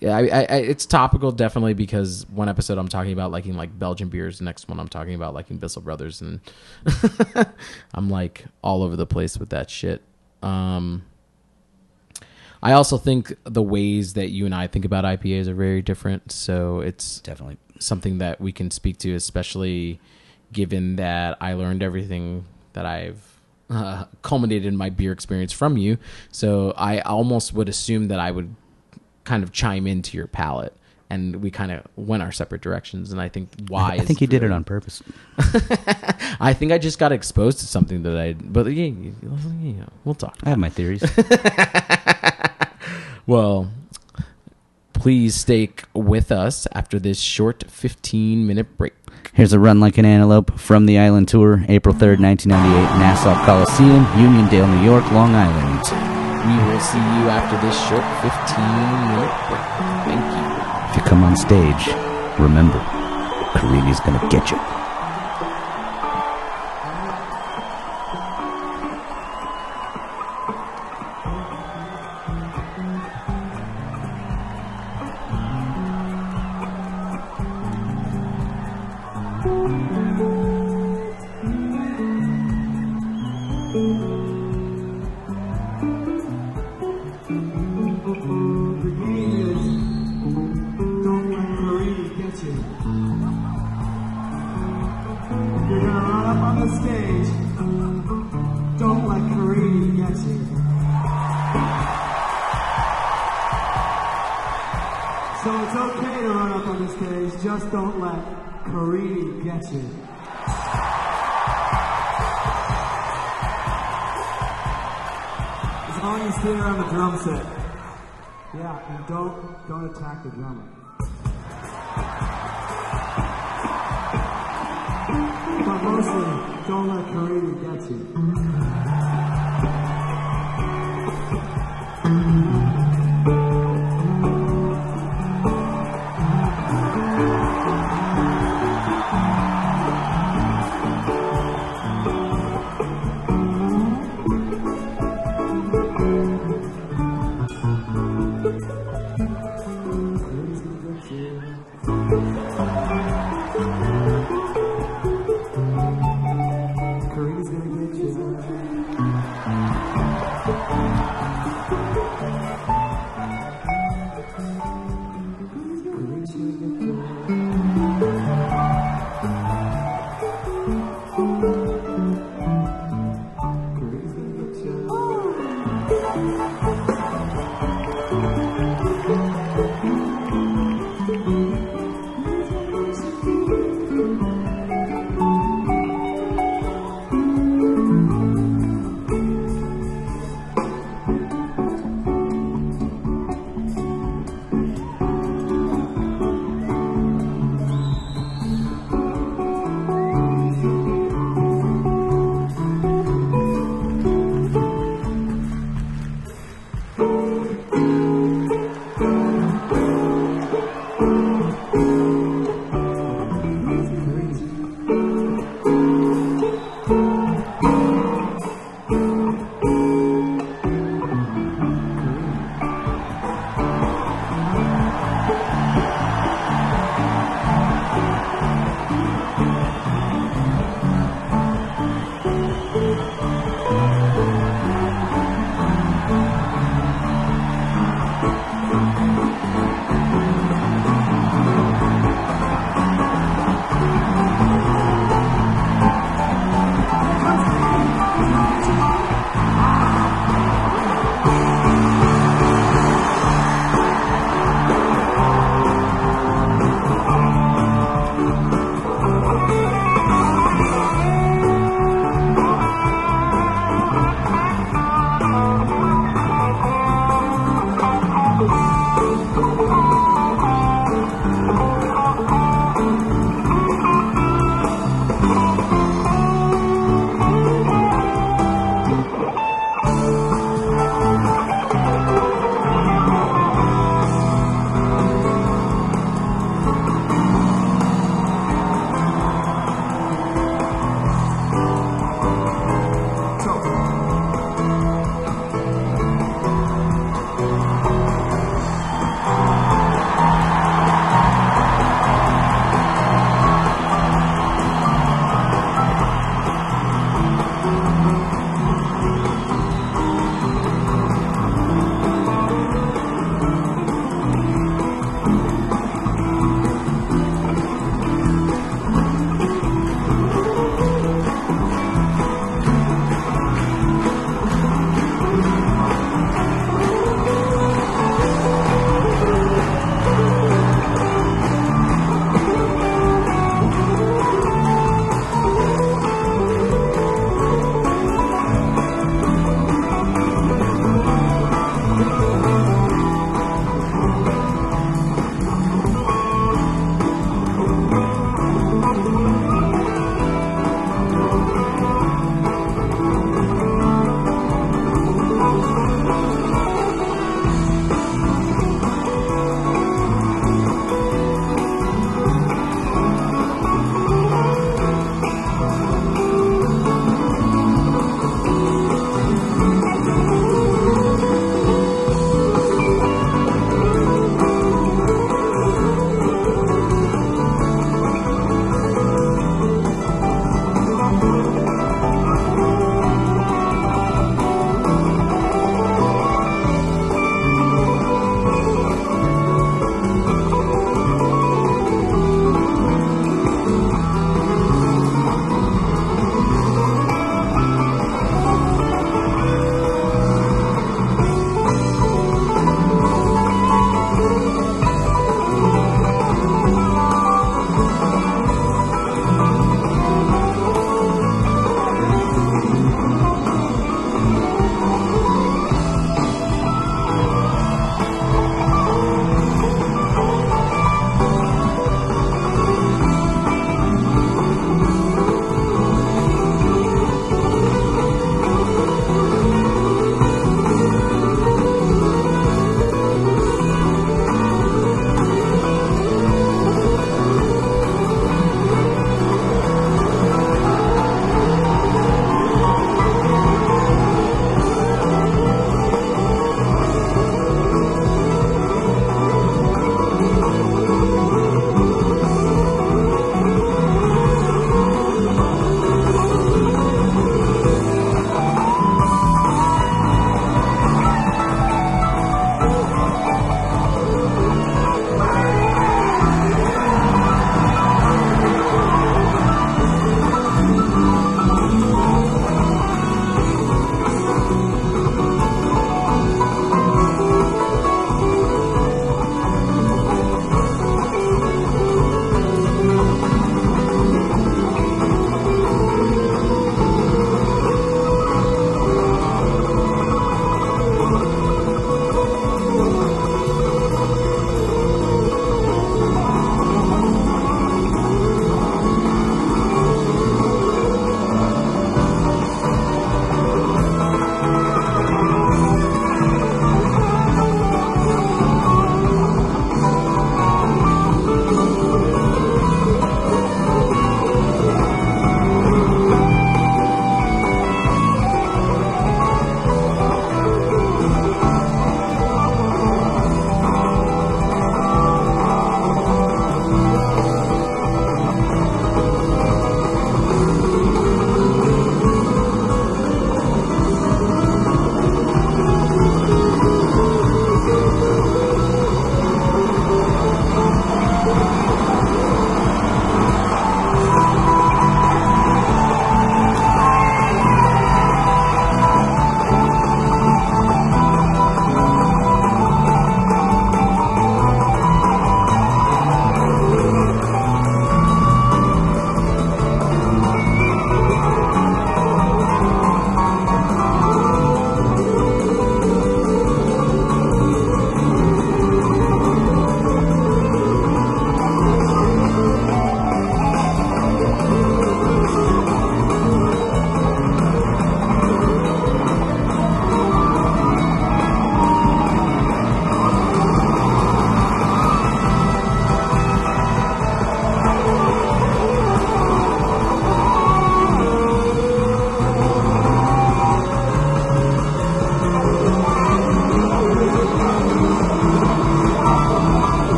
Yeah, I, I, it's topical definitely because one episode I'm talking about liking like Belgian beers, the next one I'm talking about liking Bissell Brothers, and I'm like all over the place with that shit. Um, I also think the ways that you and I think about IPAs are very different. So it's Definitely. something that we can speak to, especially given that I learned everything that I've uh, culminated in my beer experience from you. So I almost would assume that I would kind of chime into your palate. And we kind of went our separate directions, and I think why. I think you did it on purpose. I think I just got exposed to something that I. But yeah, we'll talk. I have my theories. Well, please stay with us after this short 15 minute break. Here's a run like an antelope from the Island Tour, April 3rd, 1998, Nassau Coliseum, Uniondale, New York, Long Island. We will see you after this short 15 minute break. Thank you. If you come on stage, remember, Carini's gonna get you.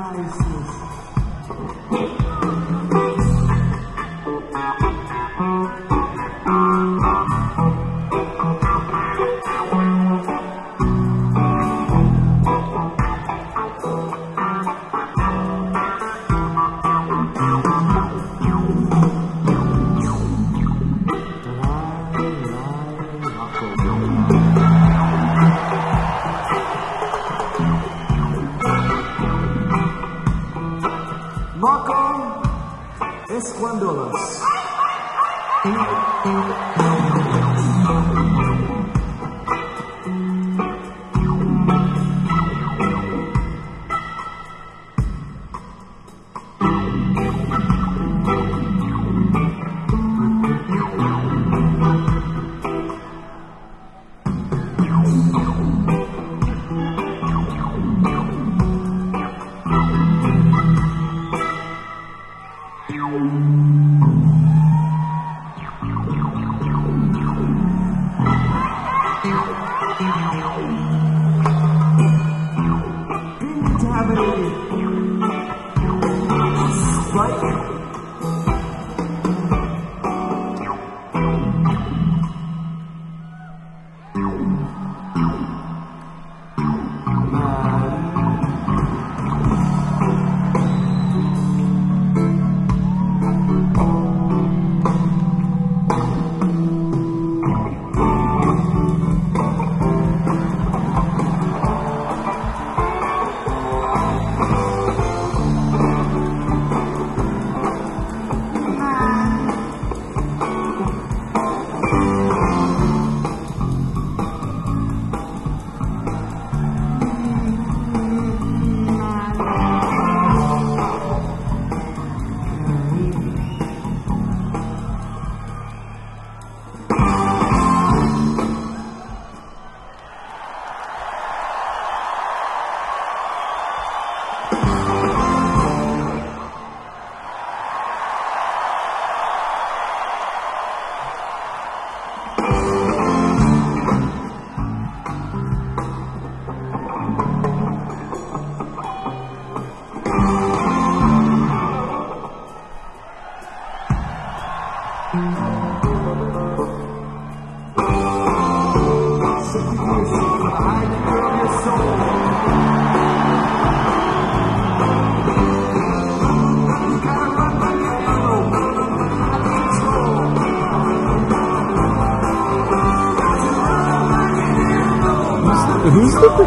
análises.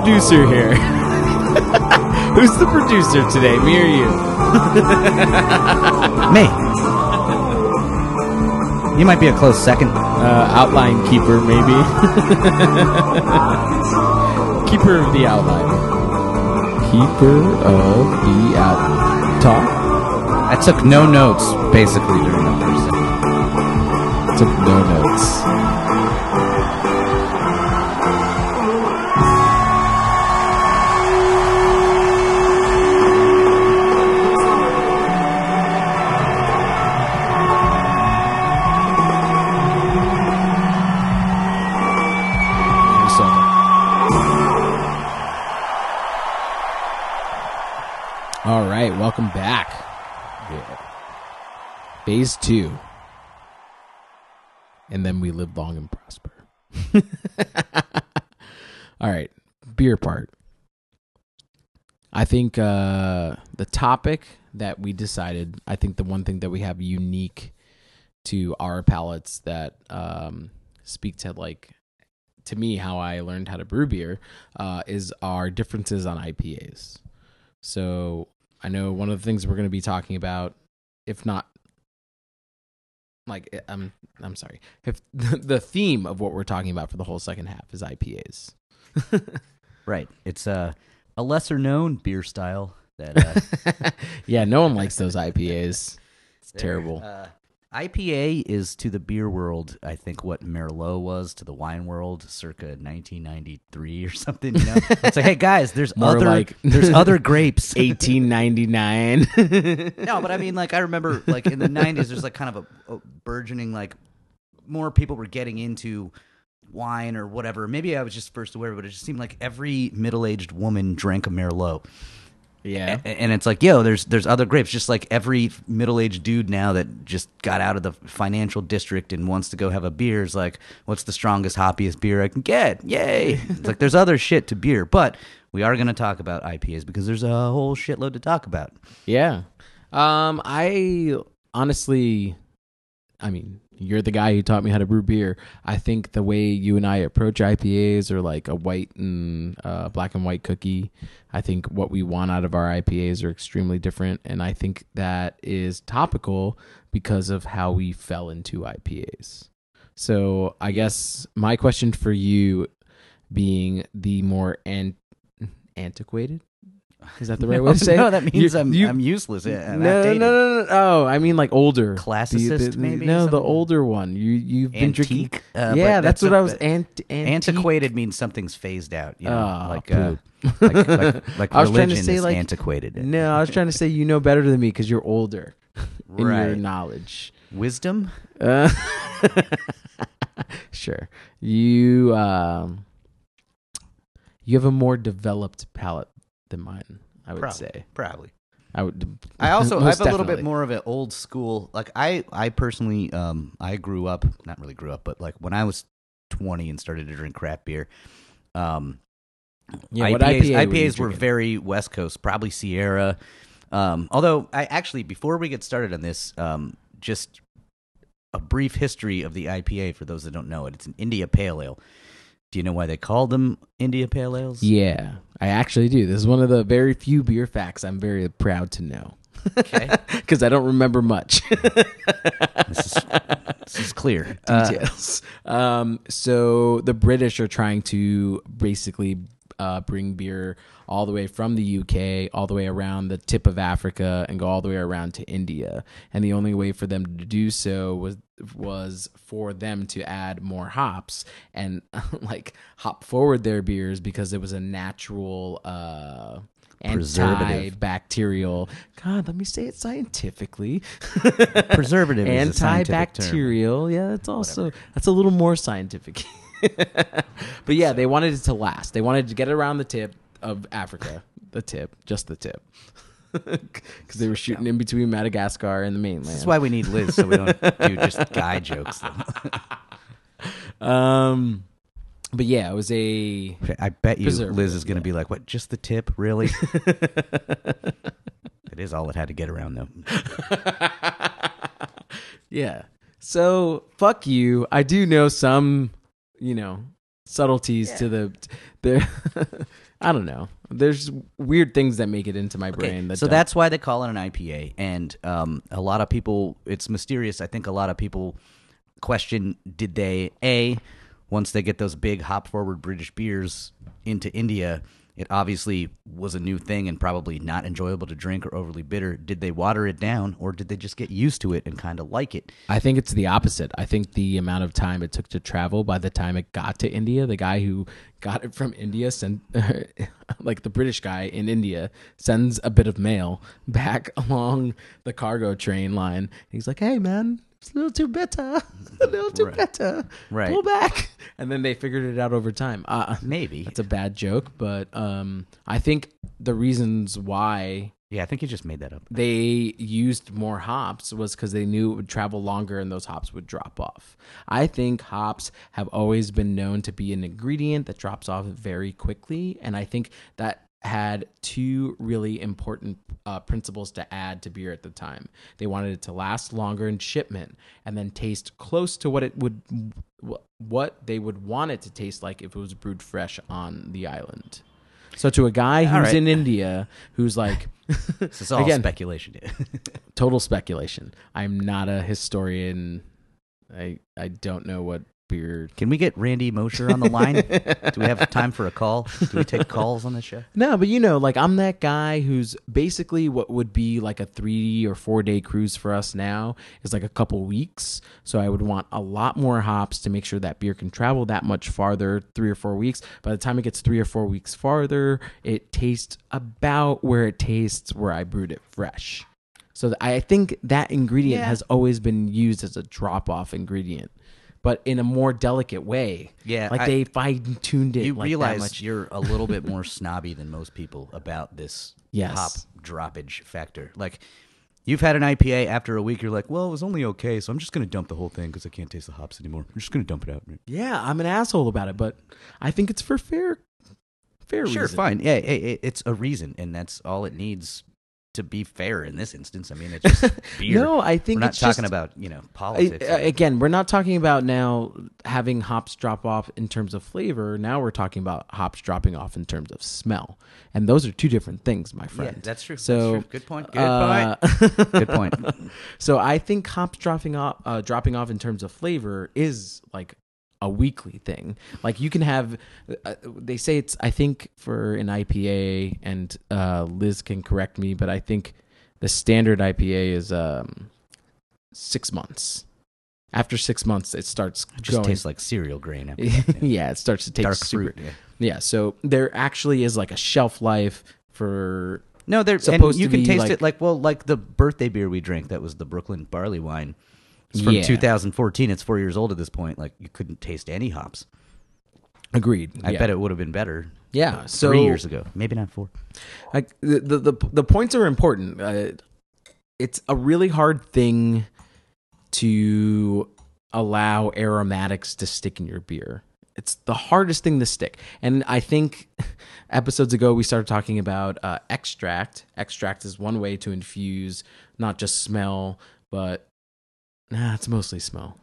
Producer here? Who's the producer today? Me or you? Me. You might be a close second. Uh, outline keeper, maybe. keeper of the outline. Keeper of the outline. Talk. I took no notes basically during the first. Took no notes. Phase two. And then we live long and prosper. All right, beer part. I think uh, the topic that we decided, I think the one thing that we have unique to our palates that um, speak to like to me how I learned how to brew beer uh, is our differences on IPAs. So I know one of the things we're going to be talking about, if not like eh, I'm I'm sorry, if the theme of what we're talking about for the whole second half is IPAs. Right. It's a a lesser known beer style that uh, yeah, no one likes those IPAs. It's terrible. Uh, IPA is to the beer world, I think, what Merlot was to the wine world, circa 1993 or something. You know, it's like, hey guys, there's More other like- there's other grapes. 1899. no, but I mean, like I remember, like in the 90s, there's like kind of a, a burgeoning, like more people were getting into wine or whatever. Maybe I was just first aware, but it just seemed like every middle aged woman drank a Merlot. Yeah. A- and it's like yo there's there's other grapes just like every middle-aged dude now that just got out of the financial district and wants to go have a beer is like what's the strongest hoppiest beer i can get yay it's like there's other shit to beer but we are going to talk about ipas because there's a whole shitload to talk about Yeah. Um, I honestly, I mean, You're the guy who taught me how to brew beer. I think the way you and I approach IPAs are like a white and uh, black and white cookie. I think what we want out of our IPAs are extremely different, and I think that is topical because of how we fell into IPAs. So I guess my question for you, being the more an- antiquated, is that the right way to say? no, that means You- I'm, you- I'm useless. Yeah, no, no, outdated. no, no, no. Oh, I mean like older. Classicist, maybe, No, the something? older one. You you've been drinking. Antique. Uh, yeah, but that's, what a- I was. Ant, antique. Antiquated means something's phased out. You know, Ah, like, uh, like like like I was trying religion to say, is like- antiquated. No, I was trying to say you know better than me because you're older in your Right. knowledge. Wisdom. Uh, sure, you um, you have a more developed palate than mine. I would Probably. say. Probably. I would. I also I have a little bit more of an old school. Like I I personally um I grew up not really grew up, but like when I was twenty and started to drink craft beer, um Yeah, what IPAs, IPA were IPAs were very West Coast, probably Sierra. Um, although I actually before we get started on this, um, just a brief history of the IPA for those that don't know it. It's an India Pale Ale. Do you know why they called them India Pale Ales? Yeah, I actually do. This is one of the very few beer facts I'm very proud to know. Okay. Because I don't remember much this is this is clear. Uh, details. um, so the British are trying to basically uh, bring beer all the way from the UK, all the way around the tip of Africa, and go all the way around to India. And the only way for them to do so was was for them to add more hops and like hop forward their beers because it was a natural. Uh, Preservative. antibacterial. God, let me say it scientifically. Preservative is a scientific antibacterial. Yeah, it's also that's a little more scientific. but yeah, they wanted it to last. They wanted to get around the tip of Africa, the tip, just the tip, because they were shooting in between Madagascar and the mainland. This is why we need Liz, so we don't do just guy jokes. um, but yeah, it was a I bet you Liz is going to be like, "What? Just the tip, really?" it is all it had to get around, though. yeah. So fuck you. I do know some, you know, subtleties to the the. I don't know. There's weird things that make it into my brain. That so don't- that's why they call it an IPA, and um, a lot of people, it's mysterious. I think a lot of people question: Did they a once they get those big hop forward British beers into India? It obviously was a new thing and probably not enjoyable to drink or overly bitter. Did they water it down, or did they just get used to it and kind of like it? I think it's the opposite. I think the amount of time it took to travel by the time it got to India, the guy who got it from India sent like the British guy in India sends a bit of mail back along the cargo train line. He's like, "Hey man, it's a little too bitter. a little too bitter. Right. Pull back." And then they figured it out over time. Uh, Maybe. that's a bad joke, but um I think the reasons why Yeah, I think you just made that up. they used more hops was because they knew it would travel longer and those hops would drop off. I think hops have always been known to be an ingredient that drops off very quickly, and I think that had two really important uh, principles to add to beer at the time. They wanted it to last longer in shipment and then taste close to what it would what they would want it to taste like if it was brewed fresh on the island. So to a guy who's right. in India who's like This is all Again. speculation. total speculation. I'm not a historian. I I don't know what beer. Can we get Randy Mosher on the line? Do we have time for a call? Do we take calls on this show? No, but you know, like I'm that guy who's basically what would be like a three or four day cruise for us now is like a couple weeks. So I would want a lot more hops to make sure that beer can travel that much farther, three or four weeks. By the time it gets three or four weeks farther, it tastes about where it tastes where I brewed it fresh. So I think that ingredient Yeah. has always been used as a drop off ingredient. But in a more delicate way, Yeah, like I- they fine tuned it. You like that realize much. you're a little bit more snobby than most people about this Yes. hop droppage factor. Like, you've had an IPA after a week, you're like, well, it was only okay, so I'm just going to dump the whole thing because I can't taste the hops anymore. I'm just going to dump it out. Yeah, I'm an asshole about it, but I think it's for fair, fair Sure, reason. fine. Yeah, it, it- it's a reason, and that's all it needs to be fair in this instance. I mean, it's just beer. No, I think we're not talking just- about you know politics. uh, again, we're not talking about now having hops drop off in terms of flavor. Now we're talking about hops dropping off in terms of smell, and those are two different things, my friend. that's true. So That's true. Good point. Good uh, point. Good point. So I think hops dropping off, uh, dropping off in terms of flavor is like a weekly thing. Like you can have, uh, they say it's. I think for an IPA, and uh, Liz can correct me, but I think the standard IPA is um, six months. After six months, it starts It just going. tastes like cereal grain. yeah, it starts to taste Dark super. fruit. Yeah. Yeah, so there actually is like a shelf life for No, they're Supposed and you can taste like- it like well, like the birthday beer we drank that was the Brooklyn barley wine. It's from Yeah. 2014. It's four years old at this point. Like you couldn't taste any hops. agreed. I yeah. bet it would have been better Yeah, so three years ago. Maybe not four. like the the the, the points are important. Uh, it's a really hard thing to allow aromatics to stick in your beer. It's the hardest thing to stick, and I think episodes ago we started talking about uh, extract. Extract is one way to infuse not just smell, but nah, it's mostly smell.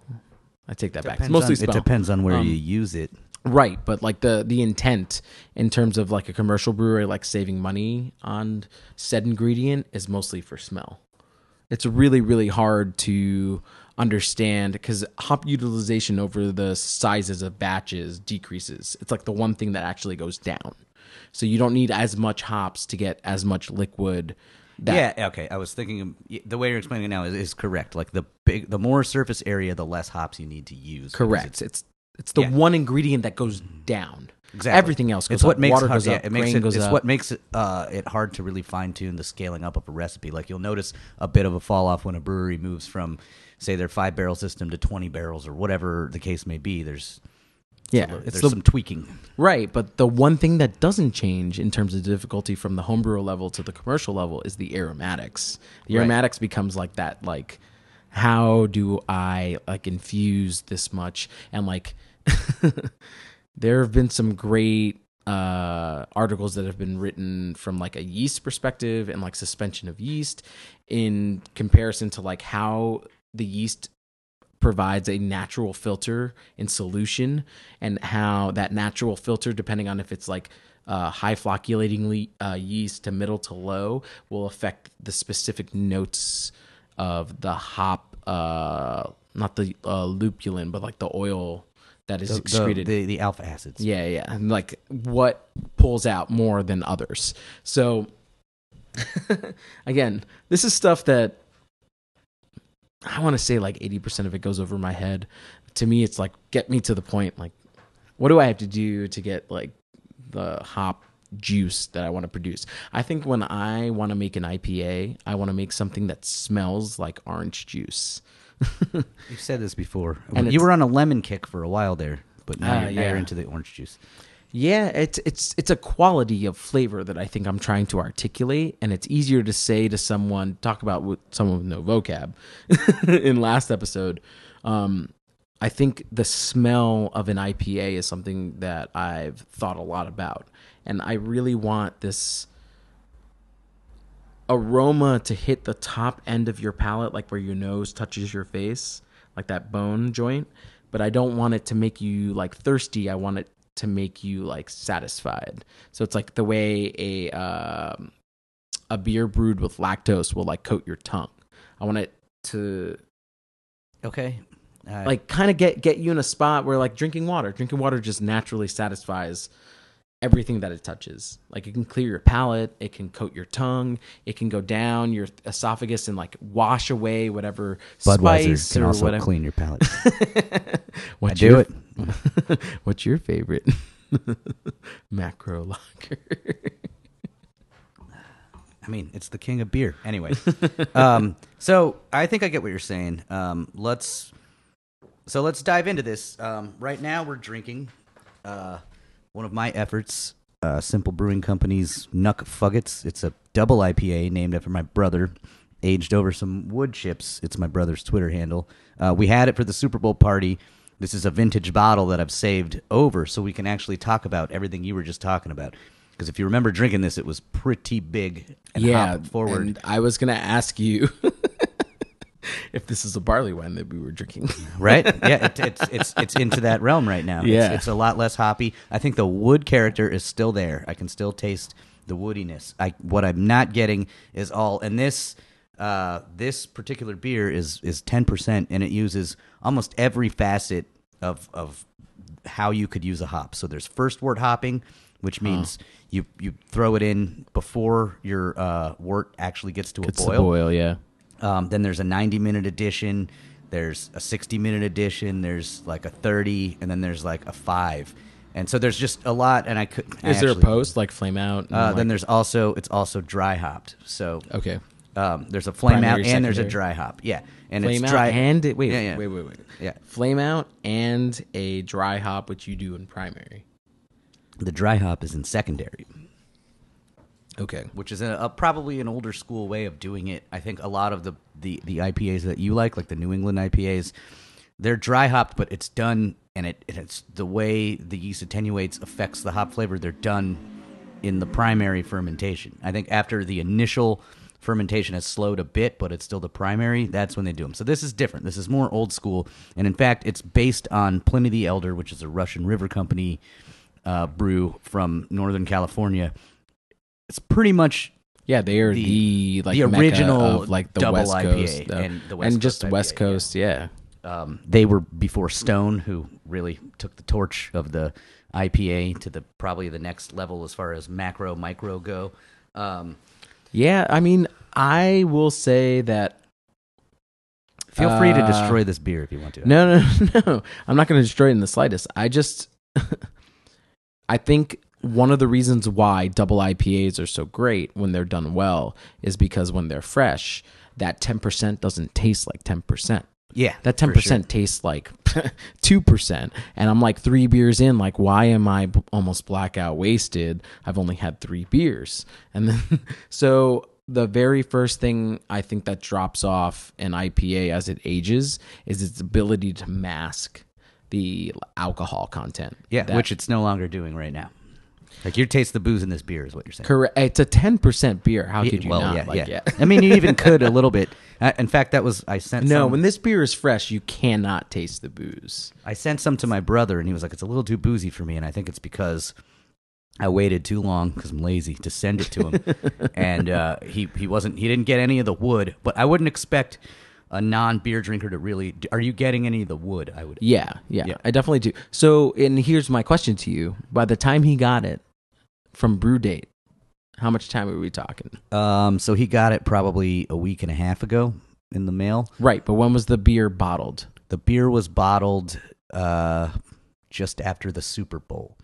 I take that back. It's mostly on- smell. It depends on where Um, you use it. Right, but like the the intent in terms of like a commercial brewery like saving money on said ingredient is mostly for smell. It's really really hard to understand cuz hop utilization over the sizes of batches decreases. It's like the one thing that actually goes down. So you don't need as much hops to get as much liquid that yeah, okay. I was thinking of- the way you're explaining it now is, is correct. Like the big, the more surface area, the less hops you need to use. correct. it's- It's it's the Yeah. one ingredient that goes down. Exactly. Everything else goes it's what up. makes Water hard- goes yeah, up, it makes it, goes it's up. what makes it uh, it hard to really fine tune the scaling up of a recipe. Like you'll notice a bit of a fall off when a brewery moves from say their five barrel system to twenty barrels or whatever the case may be. There's yeah, there's it's the some tweaking. Right, but the one thing that doesn't change in terms of difficulty from the homebrew level to the commercial level is the aromatics. The Right. aromatics becomes like that like how do I like infuse this much and like there have been some great uh articles that have been written from like a yeast perspective and like suspension of yeast in comparison to like how the yeast provides a natural filter in solution and how that natural filter depending on if it's like uh, high flocculating le- uh, yeast to middle to low will affect the specific notes of the hop uh, not the uh, lupulin but like the oil that is The, the, excreted the, the alpha acids. yeah, yeah. And like what pulls out more than others. So again, this is stuff that I want to say like 80% of it goes over my head. To me it's like get me to the point like what do I have to do to get like the hop juice that I want to produce? I think when I want to make an IPA, I want to make something that smells like orange juice. You've said this before. And you were on a lemon kick for a while there, but now, Ah, you're, now you're into the orange juice. Yeah, it's it's it's a quality of flavor that I think I'm trying to articulate, and it's easier to say to someone talk about with someone with no vocab in last episode. Um, I think the smell of an IPA is something that I've thought a lot about, and I really want this aroma to hit the top end of your palate, like where your nose touches your face, like that bone joint. But I don't want it to make you like thirsty. I want it to make you like satisfied. So it's like the way a um, a beer brewed with lactose will like coat your tongue. I want it to Okay. Uh, like kind of get get you in a spot where like drinking water drinking water just naturally satisfies everything that it touches like it can clear your palate it can coat your tongue it can go down your esophagus and like wash away whatever Budweiser spice can or also whatever clean your palate. what's I do your, it. what's your favorite macro lager I mean, it's the king of beer. Anyway, um, so I think I get what you're saying. Um, let's so let's dive into this. Um, right now, we're drinking uh, one of my efforts, uh, Simple Brewing Company's Nuck Fuggets. It's a double IPA named after my brother, aged over some wood chips. It's my brother's Twitter handle. Uh, we had it for the Super Bowl party. This is a vintage bottle that I've saved over so we can actually talk about everything you were just talking about. Because if you remember drinking this, it was pretty big and yeah, forward. and I was gonna ask you if this is a barley wine that we were drinking. right? Yeah, it, it's it's it's into that realm right now. Yeah. it's, it's a lot less hoppy. I think the wood character is still there. I can still taste the woodiness. I what I'm not getting is all and this uh, this particular beer is is ten percent and it uses almost every facet of of how you could use a hop. So there's first wort hopping, which means you you throw it in before your uh, wort actually gets to It's a boil. boil, yeah. Um, then there's a 90 minute edition. There's a 60 minute edition. There's like a 30, and then there's like a five. And so there's just a lot. And I could. I Is there a post like flame out? Uh, like- then there's also it's also dry hopped. So okay. um, there's a flame Primary, out and there's a dry hop. Yeah, and Flame it's dry and it, wait, Yeah, yeah. wait, wait, wait. Yeah. Flame out and a dry hop, which you do in primary. The dry hop is in secondary. Okay. which is a, a, probably an older school way of doing it. I think a lot of the, the, the IPAs that you like, like the New England IPAs, they're dry hopped, but it's done and it and it's the way the yeast attenuates affects the hop flavor. They're done in the primary fermentation. I think after the initial fermentation has slowed a bit, but it's still the primary. That's when they do them. So this is different. This is more old school, and in fact, it's based on Pliny the Elder, which is a Russian River Company uh, brew from Northern California. It's pretty much Yeah, they are The- the, like the Mecca original of, like the double West IPA Coast uh, and the West just Coast West IPA, Coast. Yeah. um, they were before Stone, who really took the torch of the IPA to the probably the next level as far as macro micro go. Um, yeah, I mean, I will say that feel free to Uh, destroy this beer if you want to. No, no, no. I'm not going to destroy it in the slightest. I just, I think one of the reasons why double IPAs are so great when they're done well is because when they're fresh, that 10% doesn't taste like 10%. yeah, That 10% sure. tastes like 2%. And I'm like three beers in, like, why am I b- almost blackout wasted? I've only had three beers. And then, so the very first thing I think that drops off an IPA as it ages is its ability to mask the alcohol content. yeah, That- which it's no longer doing right now. Like you taste the booze in this beer is what you're saying. correct. It's a 10% beer. How could you well, not? yeah, like, yeah. I mean, you even could a little bit. In fact, that was I sent. no, some, when this beer is fresh, you cannot taste the booze. I sent some to my brother, and he was like, "It's a little too boozy for me," and I think it's because I waited too long because I'm lazy to send it to him, and uh, he he wasn't he didn't get any of the wood. But I wouldn't expect a non beer drinker to really. Are you getting any of the wood? I would. Yeah, yeah, Yeah. I definitely do. So, and here's my question to you: By the time he got it from brew date, how much time are we talking? Um. So he got it probably a week and a half ago in the mail. Right, but when was the beer bottled? The beer was bottled uh, just after the Super Bowl,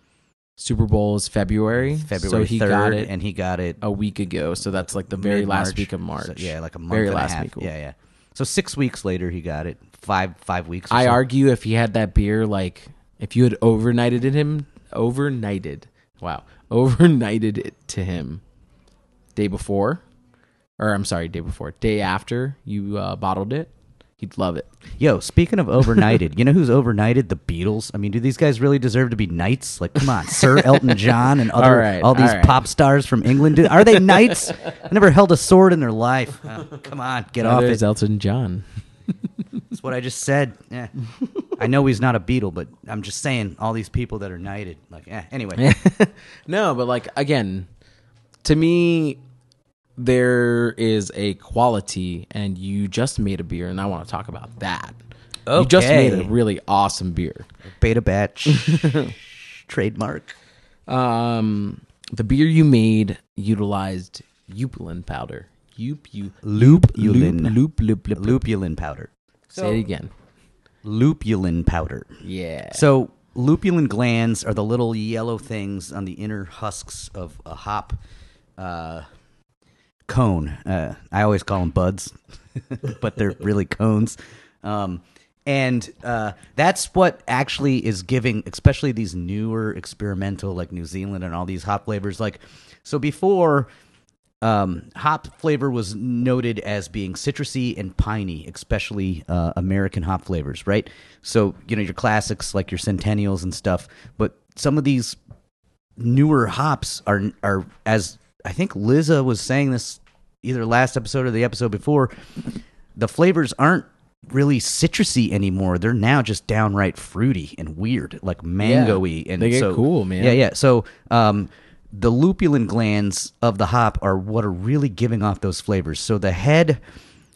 Super Bowl is February, February so he third, got it and he got it a week ago. So that's like the very last week of March. So, yeah, like a month Very and last a half. week. Yeah, yeah. So six weeks later, he got it. Five five weeks. I so. argue if he had that beer, like if you had overnighted it him, overnighted, wow, overnighted it to him, day before, or I'm sorry, day before, day after you uh, bottled it, he'd love it. Yo, speaking of overnighted, you know who's overnighted? The Beatles. I mean, do these guys really deserve to be knights? Like, come on, Sir Elton John and other All right, all these all right. pop stars from England. Are they knights? I Never held a sword in their life. Oh, come on, get Now off it. Elton John. That's what I just said. Yeah. I know he's not a Beatle, but I'm just saying all these people that are knighted. Like, eh. Anyway, no, but like again, to me, there is a quality, and you just made a beer, and I want to talk about that. Okay. You just made a really awesome beer. beta batch trademark. Um, the beer you made utilized Upulin powder. Up you Lupulin. loop loop loop. loop. Lupulin powder. Say it again. Lupulin powder. Yeah. So lupulin glands are the little yellow things on the inner husks of a hop uh, cone. Uh, I always call them buds, but they're really cones. Um, and uh, that's what actually is giving, especially these newer experimental, like New Zealand and all these hop flavors. Like, so before um, hop flavor was noted as being citrusy and piney, especially uh, American hop flavors, right? So you know your classics like your Centennials and stuff, but some of these newer hops are are as I think Liza was saying this either last episode or the episode before. The flavors aren't really citrusy anymore. They're now just downright fruity and weird, like mangoey. and they get so, cool, man. Yeah, yeah. So um, the lupulin glands of the hop are what are really giving off those flavors. So the head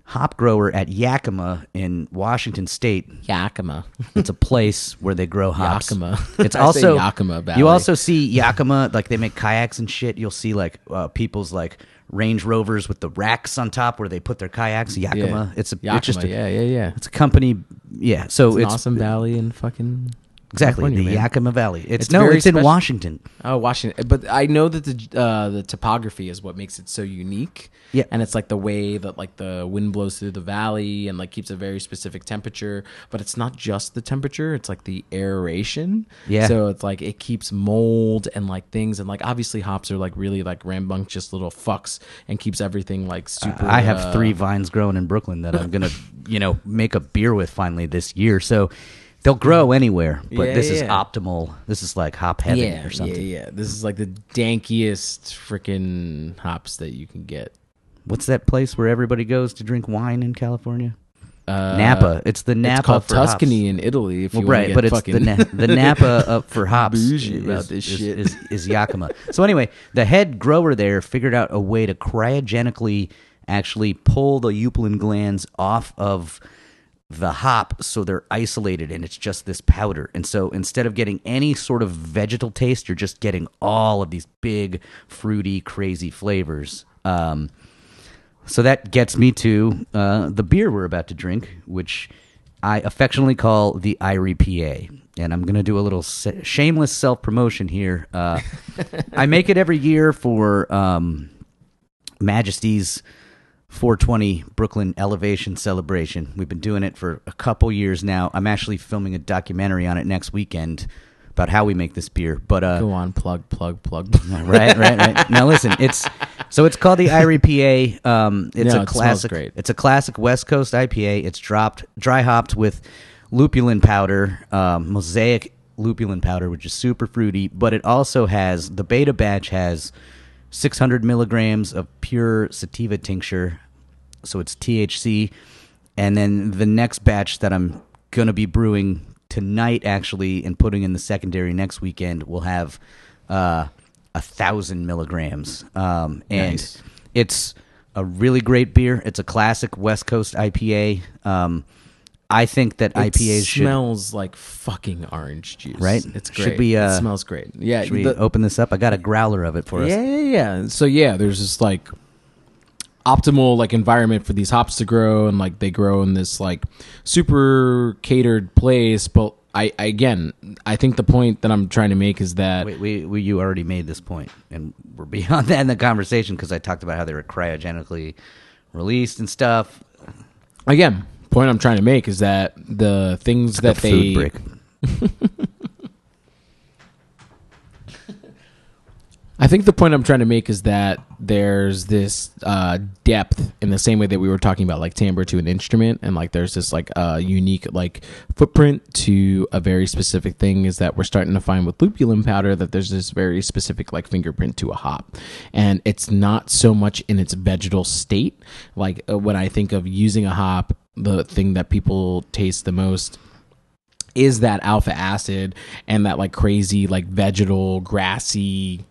hop grower at Yakima in Washington State Yakima. it's a place where they grow hops. Yakima. It's also Yakima Valley. You also see Yakima, like they make kayaks and shit. You'll see like uh, people's like Range Rovers with the racks on top where they put their kayaks. Yakima. It's a Yakima. it's just a, yeah, yeah, yeah. it's a company. Yeah, so It's, it's, an awesome valley in fucking exactly the man. Yakima Valley. It's, It's no, very it's in special. Washington. Oh, Washington. But I know that the uh, the topography is what makes it so unique. Yeah. And it's like the way that like the wind blows through the valley and like keeps a very specific temperature. But it's not just the temperature; it's like the aeration. Yeah. So it's like it keeps mold and like things and like obviously hops are like really like rambunctious little fucks and keeps everything like super. I have uh, three vines growing in Brooklyn that I'm gonna, you know, make a beer with finally this year. So they'll grow anywhere, but Yeah, this is optimal. This is like hop heaven Yeah, or something. yeah, yeah. This is like the dankiest freaking hops that you can get. What's that place where everybody goes to drink wine in California? Uh, Napa. It's the Napa it's called Tuscany hops. in Italy. If Well, you wanna right, but it's the na- the Napa up for hops Bougie is, about this is, shit. Is, is Yakima. so anyway, the head grower there figured out a way to cryogenically actually pull the eupulin glands off of the hop so they're isolated and it's just this powder. And so instead of getting any sort of vegetal taste, you're just getting all of these big, fruity, crazy flavors. Um, so that gets me to uh, the beer we're about to drink, which I affectionately call the Irie PA. And I'm going to do a little se- shameless self promotion here. Uh, I make it every year for um, Majesty's 420 Brooklyn Elevation Celebration. We've been doing it for a couple years now. I'm actually filming a documentary on it next weekend about how we make this beer. But uh, Go on, plug, plug, plug. right, right, right. Now listen, it's so it's called the Irie PA. Um, it's No, a classic. great. It's a classic West Coast IPA. It's dropped dry hopped with lupulin powder, um, mosaic lupulin powder, which is super fruity. But it also has the beta batch has 600 milligrams of pure sativa tincture, so it's THC. And then the next batch that I'm gonna be brewing tonight, actually, and putting in the secondary next weekend, will have uh, a thousand milligrams. Um, and Nice. it's a really great beer. It's a classic West Coast IPA. Um, I think that It IPAs should. smells like fucking orange juice. Right? It's great. Should we, uh, it smells great. Yeah. Should we the- open this up? I got a growler of it for us. yeah, yeah, yeah. So yeah, there's this like optimal like environment for these hops to grow, and like they grow in this like super catered place. But I, I again, I think the point that I'm trying to make is that Wait, we, we you already made this point, and we're beyond that in the conversation because I talked about how they were cryogenically released and stuff. again, point I'm trying to make is that the things that A they food break. I think the point I'm trying to make is that there's this uh, depth in the same way that we were talking about like timbre to an instrument, and like there's this like uh, unique like footprint to a very specific thing. Is that we're starting to find with lupulin powder that there's this very specific like fingerprint to a hop, and it's not so much in its vegetal state. Like uh, when I think of using a hop, the thing that people taste the most is that alpha acid and that like crazy like vegetal grassy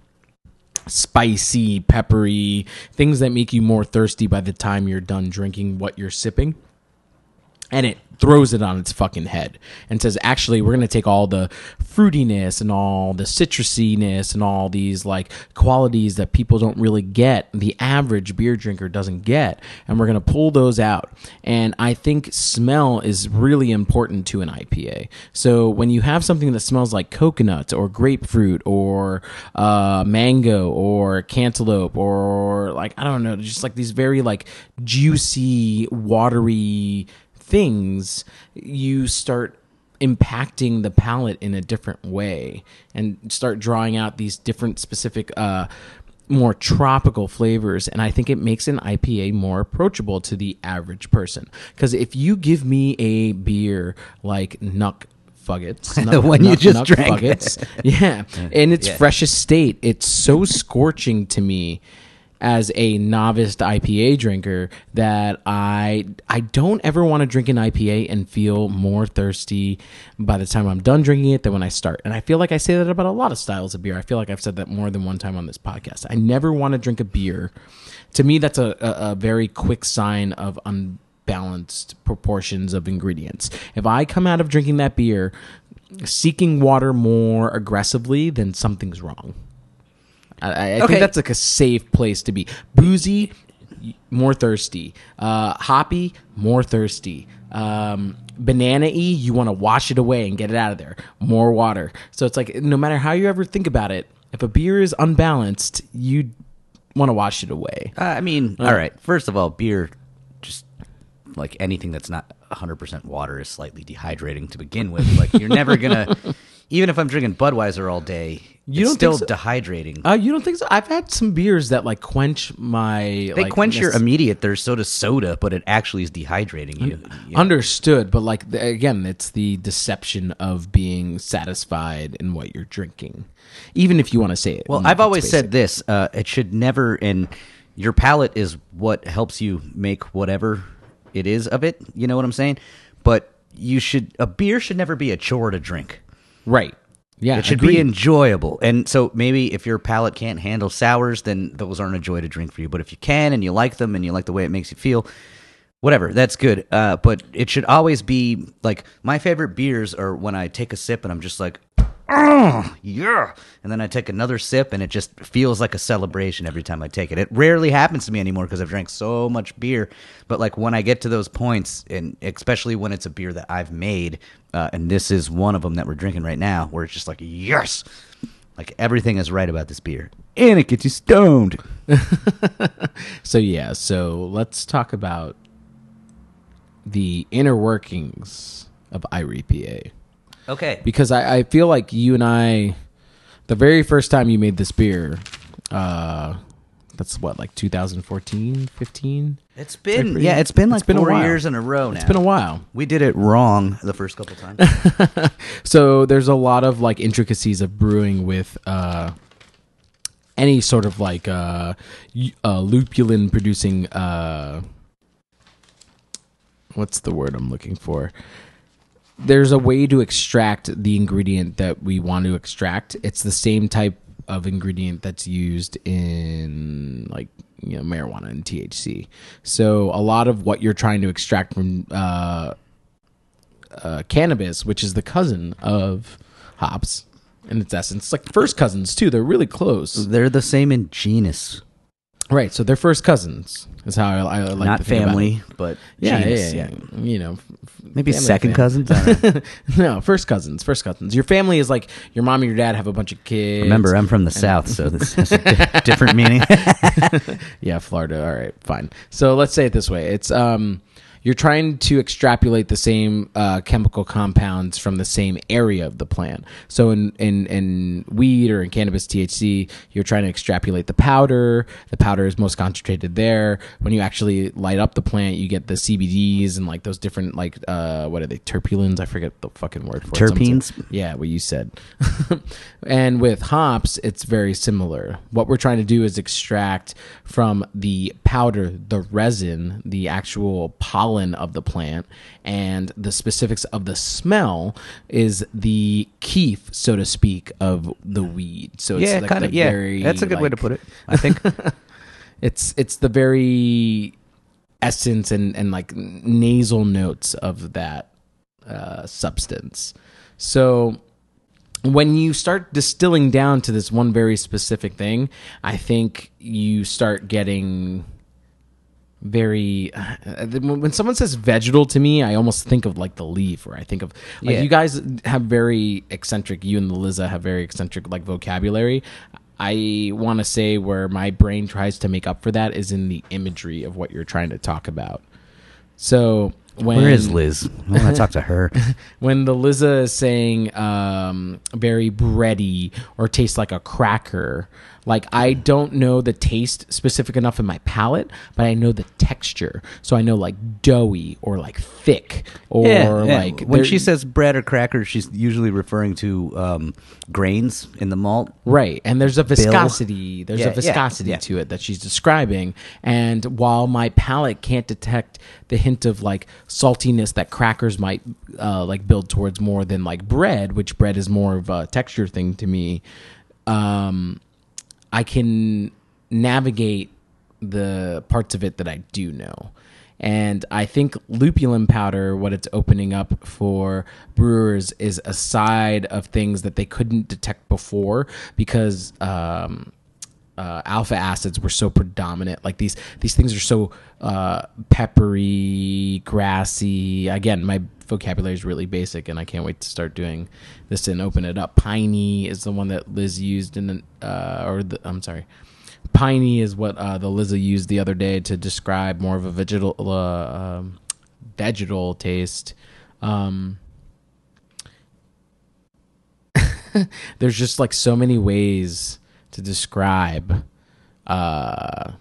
spicy peppery things that make you more thirsty by the time you're done drinking what you're sipping and it throws it on its fucking head and says actually we're going to take all the fruitiness and all the citrusiness and all these like qualities that people don't really get the average beer drinker doesn't get and we're going to pull those out. And i think smell is really important to an ipa so when you have something that smells like coconut or grapefruit or uh, mango or cantaloupe or like i don't know just like these very like juicy watery things, you start impacting the palate in a different way and start drawing out these different specific uh more tropical flavors and I think it makes an IPA more approachable to the average person cuz if you give me a beer like Nuck Fuggets. The one you just drank. Fuggets. Yeah. In its Yeah. freshest state, it's so scorching to me as a novice IPA drinker that I I don't ever want to drink an IPA and feel more thirsty by the time I'm done drinking it than when I start. And I feel like I say that about a lot of styles of beer. I feel like I've said that more than one time on this podcast. I never want to drink a beer. To me, that's a, a, a very quick sign of unbalanced proportions of ingredients. If I come out of drinking that beer seeking water more aggressively, then something's wrong. I, I Okay. think that's like a safe place to be. Boozy, more thirsty. Uh, hoppy, more thirsty. Um, banana y, you want to wash it away and get it out of there. More water. So it's like no matter how you ever think about it, if a beer is unbalanced, you want to wash it away. Uh, I mean, all right. First of all, beer, just like anything that's not 100% water, is slightly dehydrating to begin with. Like, you're never gonna, even if I'm drinking Budweiser all day, You it's don't still think so? dehydrating. Uh, you don't think so? I've had some beers that like quench my. they like, quench your immediate thirst, so does soda, but it actually is dehydrating you. you know? Understood, but like the, again, it's the deception of being satisfied in what you're drinking, even if you want to say it. Well, I've always space. said this: uh, it should never, and your palate is what helps you make whatever it is of it. You know what I'm saying? But you should a beer should never be a chore to drink. right. Yeah, It should agreed. be enjoyable. And so maybe if your palate can't handle sours, then those aren't a joy to drink for you. But if you can and you like them and you like the way it makes you feel, whatever, that's good. Uh, but it should always be like my favorite beers are when I take a sip and I'm just like, oh, yeah. And then I take another sip and it just feels like a celebration every time I take it. It rarely happens to me anymore because I've drank so much beer. But like when I get to those points, and especially when it's a beer that I've made, uh, and this is one of them that we're drinking right now, where it's just like, yes. Like everything is right about this beer. And it gets you stoned. So yeah, so let's talk about the inner workings of Irie PA Okay. because I, I feel like you and I, the very first time you made this beer, uh, that's what like 2014, 15. It's been yeah, it's been like it's been four years in a row now. It's been a while. We did it wrong the first couple times. So there's a lot of like intricacies of brewing with uh, any sort of like uh, uh, lupulin producing. Uh, what's the word I'm looking for? There's a way to extract the ingredient that we want to extract. It's the same type of ingredient that's used in like you know marijuana and THC. So a lot of what you're trying to extract from uh, uh, cannabis, which is the cousin of hops in its essence. It's like first cousins too. They're really close, They're the same in genus, right? So they're first cousins. Is how I, I like not to think about family, it. but Yeah, yeah, yeah. You know, f- Maybe family, second family. cousins. I don't know. no, first cousins. First cousins. Your family is like your mom and your dad have a bunch of kids. Remember, I'm from the south, so this has a di- different meaning. yeah, Florida. All right, fine. So let's say it this way: it's um, you're trying to extrapolate the same uh, chemical compounds from the same area of the plant. So in in in weed or in cannabis THC, you're trying to extrapolate the powder. The powder is most concentrated there. When you actually light up the plant, you get the CBDs and like those different like uh, what are they terpulins? I forget the fucking word for it. Terpenes? yeah, what you said. and with hops, it's very similar. What we're trying to do is extract from the powder, the resin, the actual pollen of the plant, and the specifics of the smell is the kief, so to speak, of the weed. So it's yeah, like kind of. Yeah, very, that's a good way to put it. I think. it's it's the very essence and and like nasal notes of that uh, substance. So when you start distilling down to this one very specific thing, I think you start getting very uh, when someone says vegetal to me i almost think of like the leaf or i think of like Yeah. you guys have very eccentric you and the liza have very eccentric like vocabulary i want to say where my brain tries to make up for that is in the imagery of what you're trying to talk about so when Where is Liz? I want to talk to her. when the Liza is saying um, very bready or tastes like a cracker, like I don't know the taste specific enough in my palate, but I know the texture. So I know like doughy or like thick or Yeah, yeah. like when she says bread or cracker, she's usually referring to um, grains in the malt. Right. And there's a viscosity. There's Yeah, a viscosity to it that she's describing. And while my palate can't detect the hint of like saltiness that crackers might uh, like build towards more than like bread, which bread is more of a texture thing to me, um, I can navigate the parts of it that I do know. And I think lupulin powder, what it's opening up for brewers, is a side of things that they couldn't detect before because um, uh, alpha acids were so predominant. Like these these things are so uh, peppery, grassy. Again, my vocabulary is really basic, and I can't wait to start doing this and open it up. Piney is the one that Liz used in, uh, or the, I'm sorry, piney is what uh, the Liza used the other day to describe more of a vegetal uh, um, vegetal taste. Um, there's just like so many ways to describe uh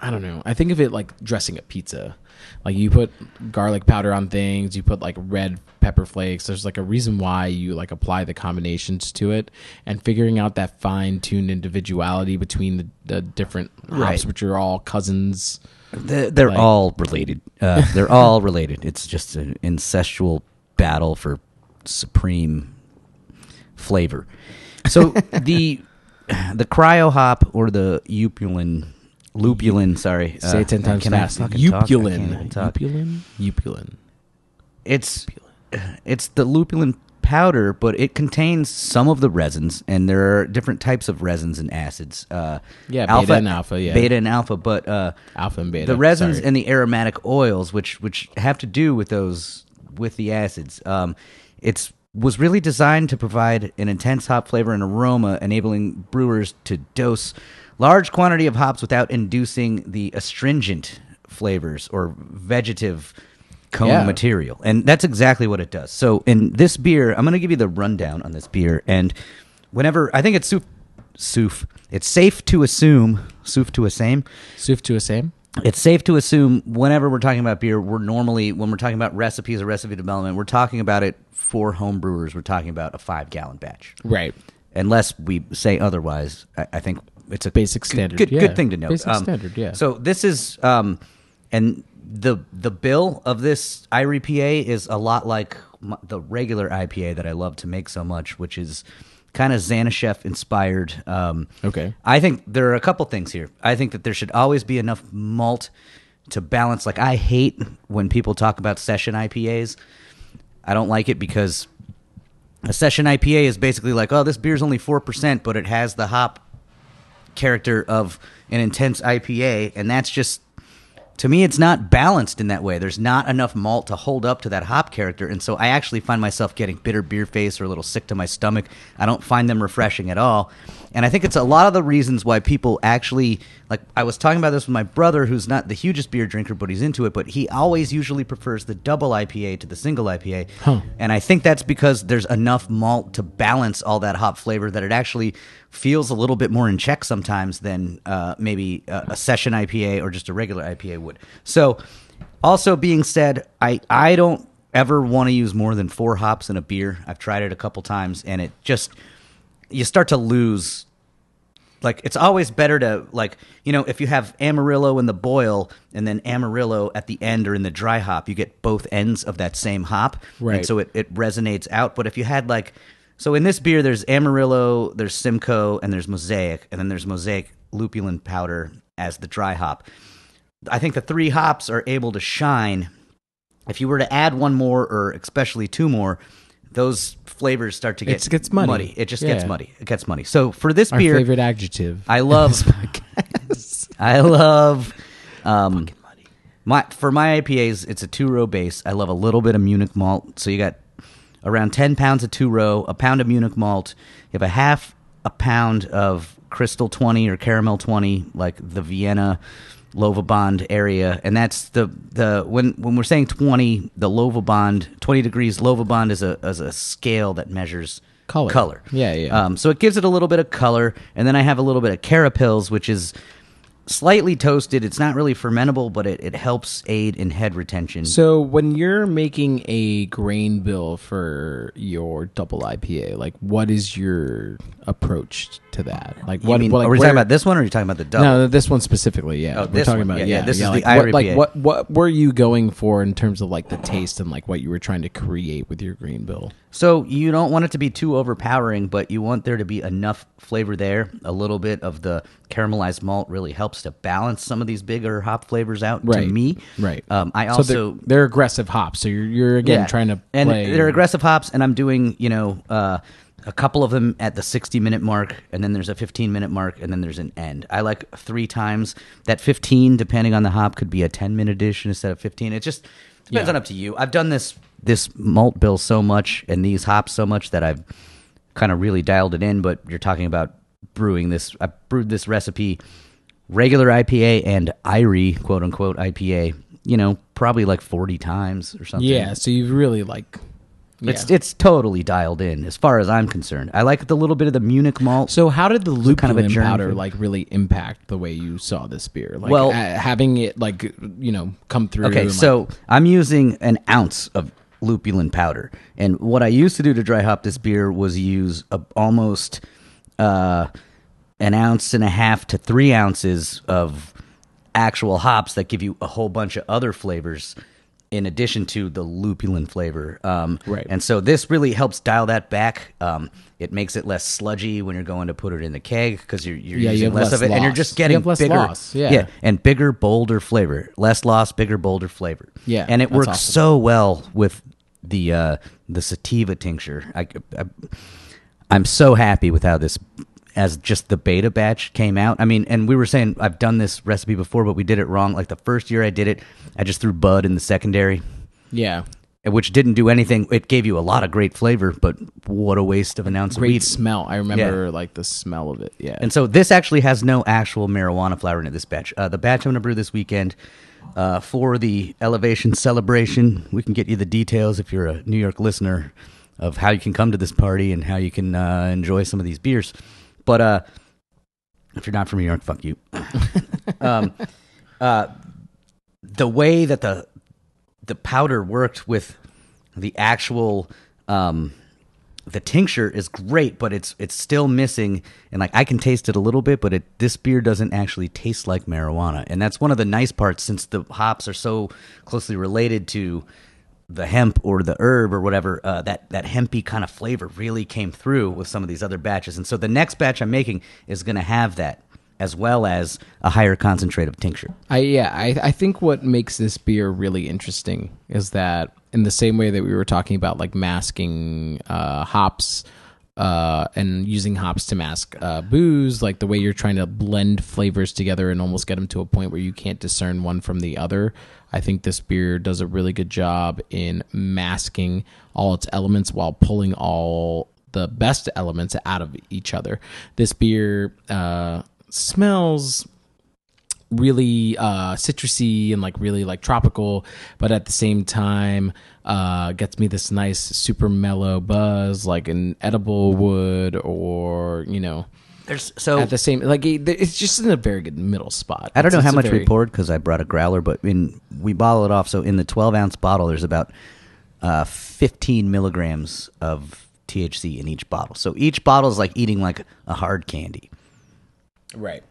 I don't know. I think of it like dressing a pizza. Like you put garlic powder on things, you put like red pepper flakes. There's like a reason why you like apply the combinations to it and figuring out that fine-tuned individuality between the, the different hops Right. which are all cousins. They're, they're Like- all related. Uh, they're all related. It's just an incestual battle for supreme flavor. So the the cryo hop or the upulin, lupulin. Sorry, Say it 10 uh, times can I fast. fucking talk? I can't Upulin. talk. Upulin. Upulin. It's it's the lupulin powder, but it contains some of the resins, and there are different types of resins and acids. Uh, Yeah, beta and alpha, yeah. beta and alpha. But uh, Alpha and beta. the resins sorry. and the aromatic oils, which which have to do with those with the acids. Um, it's was really designed to provide an intense hop flavor and aroma, enabling brewers to dose large quantity of hops without inducing the astringent flavors or vegetative cone Yeah. material. And that's exactly what it does. So in this beer, I'm going to give you the rundown on this beer. And whenever I think it's suf, suf it's safe to assume, suf to assume, Suf to a same. it's safe to assume whenever we're talking about beer, we're normally when we're talking about recipes or recipe development, we're talking about it for home brewers. We're talking about a five gallon batch, Right. unless we say otherwise. I, I think it's a Basic standard, Good, yeah. good thing to know. Basic standard, yeah. So this is um, and the the bill of this Irie PA is a lot like the regular IPA that I love to make so much, which is kind of Xanashef inspired. Um, Okay. I think there are a couple things here. I think that there should always be enough malt to balance. Like I hate when people talk about session IPAs. I don't like it because a session IPA is basically like, oh, this beer's only four percent, but it has the hop character of an intense IPA, and that's just to me it's not balanced in that way. There's not enough malt to hold up to that hop character, and so I actually find myself getting bitter beer face or a little sick to my stomach. I don't find them refreshing at all. And I think it's a lot of the reasons why people actually like I was talking about this with my brother who's not the hugest beer drinker but he's into it, but he always usually prefers the double IPA to the single IPA. Huh. And I think that's because there's enough malt to balance all that hop flavor that it actually feels a little bit more in check sometimes than uh, maybe a, a session IPA or just a regular IPA would. So, also being said, I I don't ever want to use more than four hops in a beer. I've tried it a couple times, and it just you start to lose like it's always better to like you know if you have amarillo in the boil and then amarillo at the end or in the dry hop you get both ends of that same hop. Right. and so it, it resonates out. But if you had like so in this beer there's amarillo there's simcoe and there's mosaic and then there's mosaic lupulin powder as the dry hop. I think the three hops are able to shine. If you were to add one more or especially two more those flavors start to get It gets muddy. It just gets Yeah. muddy. It gets muddy. So for this Our beer, favorite adjective. I love I love um my for my IPAs it's a two row base. I love a little bit of Munich malt. So you got around 10 pounds of two row, a pound of Munich malt, you have a half a pound of Crystal 20 or Caramel 20 like the Vienna Lovibond area, and that's the the when when we're saying twenty, the Lovibond twenty degrees Lovibond is a is a scale that measures Color. Color. Yeah, yeah. Um, so it gives it a little bit of color, and then I have a little bit of carapils, which is slightly toasted. It's not really fermentable, but it, it helps aid in head retention. So when you're making a grain bill for your double IPA, like what is your approach to that? Like You what? mean- like, are we talking about this one, or are you talking about the double? No, this one specifically. Yeah, Oh, we're talking one. about Yeah, yeah. yeah, this is like, the what, Irie PA. like what what were you going for in terms of like the taste and like what you were trying to create with your green bill? So you don't want it to be too overpowering, but you want there to be enough flavor there. A little bit of the caramelized malt really helps to balance some of these bigger hop flavors out. Right. To me, Right. Um, I so also they're, they're aggressive hops. So you're you're again Yeah. trying to and play. they're aggressive hops, and I'm doing you know uh, a couple of them at the 60 minute mark, and then there's a 15 minute mark, and then there's an end. I like three times that 15, depending on the hop, could be a 10 minute edition instead of 15. It just depends Yeah. on up to you. I've done this this malt bill so much and these hops so much that I've kind of really dialed it in. But you're talking about brewing this. I brewed this recipe regular IPA and Irie quote unquote IPA. You know, probably like 40 times or something. Yeah. So you've really like. Yeah. It's it's totally dialed in as far as I'm concerned. I like the little bit of the Munich malt. So how did the lupulin kind of a powder food. like really impact the way you saw this beer? Like Well- uh, having it like you know come through. okay, and, like- so I'm using an ounce of lupulin powder, and what I used to do to dry hop this beer was use a, almost uh, an ounce and a half to three ounces of actual hops that give you a whole bunch of other flavors in addition to the lupulin flavor. Um, Right. And so this really helps dial that back. Um, it makes it less sludgy when you're going to put it in the keg because you're, you're Yeah, using have less, less of it, and you're just getting less bigger, loss, yeah. and bigger, bolder flavor. Less loss, bigger, bolder flavor. Yeah, and it works awesome. so well with the uh, the sativa tincture. I, I, I'm so happy with how this, as just the beta batch came out. I mean, and we were saying I've done this recipe before, but we did it wrong. Like the first year I did it, I just threw bud in the secondary, yeah, which didn't do anything. It gave you a lot of great flavor, but what a waste of an ounce of great weed. smell. I remember like the smell of it. Yeah, And so this actually has no actual marijuana flower in it, this batch. Uh, the batch I'm going to brew this weekend uh, for the Elevation celebration, we can get you the details if you're a New York listener of how you can come to this party and how you can uh, enjoy some of these beers. But uh, if you're not from New York, fuck you. um, uh, the way that the the powder worked with the actual um, the tincture is great, but it's it's still missing. And like I can taste it a little bit, but it this beer doesn't actually taste like marijuana, and that's one of the nice parts since the hops are so closely related to the hemp or the herb or whatever. Uh, that that hempy kind of flavor really came through with some of these other batches, and so the next batch I'm making is going to have that as well as a higher concentrate of tincture. I yeah, I I think what makes this beer really interesting is that in the same way that we were talking about like masking uh, hops uh, and using hops to mask uh, booze, like the way you're trying to blend flavors together and almost get them to a point where you can't discern one from the other. I think this beer does a really good job in masking all its elements while pulling all the best elements out of each other. This beer uh, smells really uh citrusy and like really like tropical but at the same time uh gets me this nice super mellow buzz like an edible would or you know There's so at the same like it- it's just in a very good middle spot I don't know how it's a much we very- poured because I brought a growler, but in we bottle it off. So in the 12 ounce bottle, there's about uh, 15 milligrams of THC in each bottle. So each bottle is like eating like a hard candy. right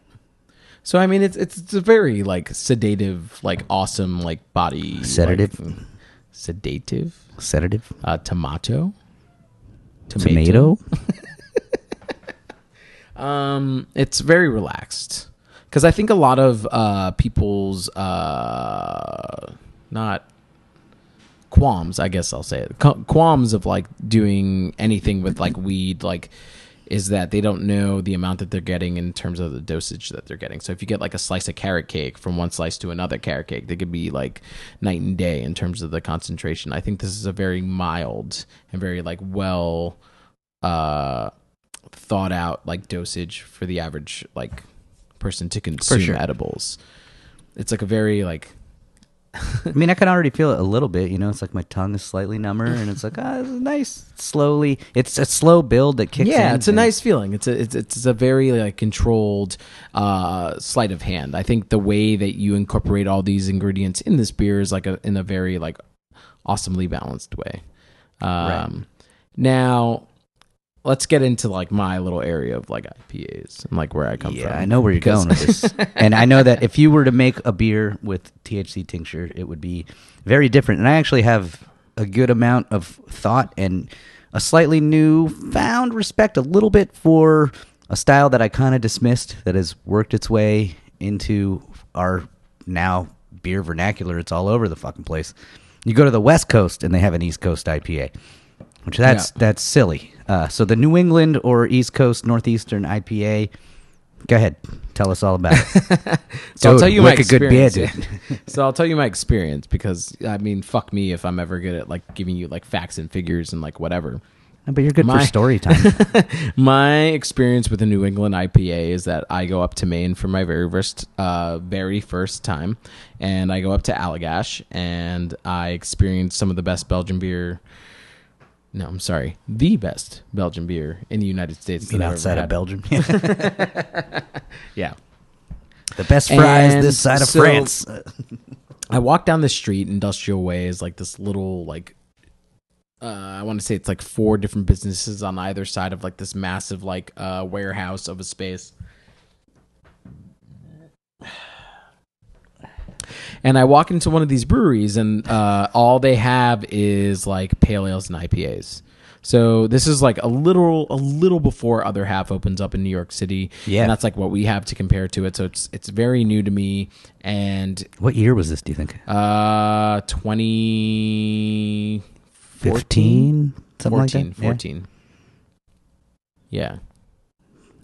so i mean it's it's, it's a very like sedative like awesome like body Sedative? like, sedative Sedative, uh tomato tomato. Um, it's very relaxed because I think a lot of uh, people's uh, not qualms. I guess I'll say it qualms of like doing anything with like weed, like is that they don't know the amount that they're getting in terms of the dosage that they're getting. So if you get like a slice of carrot cake from one slice to another carrot cake, they could be like night and day in terms of the concentration. I think this is a very mild and very like well uh thought out like dosage for the average like person to consume sure. edibles. it's like a very like I mean, I can already feel it a little bit. You know, it's like my tongue is slightly number, and it's like, ah, this is nice. Slowly, it's a slow build that kicks in. yeah, it's a nice feeling. It's a it's, it's a very like controlled uh, sleight of hand. I think the way that you incorporate all these ingredients in this beer is like a in a very like awesomely balanced way. Um, Now, let's get into like my little area of like IPAs and like where I come Yeah, from. Yeah, I know where you're going with this, and I know that if you were to make a beer with THC tincture, it would be very different. And I actually have a good amount of thought and a slightly new found respect, a little bit for a style that I kind of dismissed that has worked its way into our now beer vernacular. It's all over the fucking place. You go to the West Coast and they have an East Coast IPA, which that's Yeah. that's silly. Uh, so the New England or East Coast Northeastern IPA. Go ahead, tell us all about it. So I'll tell you my good beer, experience. so I'll tell you my experience because I mean, fuck me if I'm ever good at like giving you like facts and figures and like whatever. but you're good My- for story time. my experience with the New England IPA is that I go up to Maine for my very first, uh, very first time, and I go up to Allagash and I experience some of the best Belgian beer. No, I'm sorry, the best Belgian beer in the United States. That outside of. Belgium, Yeah, the best fries And this side of so- France. I walk down the street, Industrial Way is like this little like uh, I want to say it's like four different businesses on either side of like this massive like uh, warehouse of a space. And I walk into one of these breweries, and uh, all they have is like pale ales and IPAs. So this is like a little, a little before other half opens up in New York City. Yeah. and that's like what we have to compare to it. So it's it's very new to me, and what year was this? Do you think? uh, 2014? Something 14, like that. Yeah. 14. Yeah.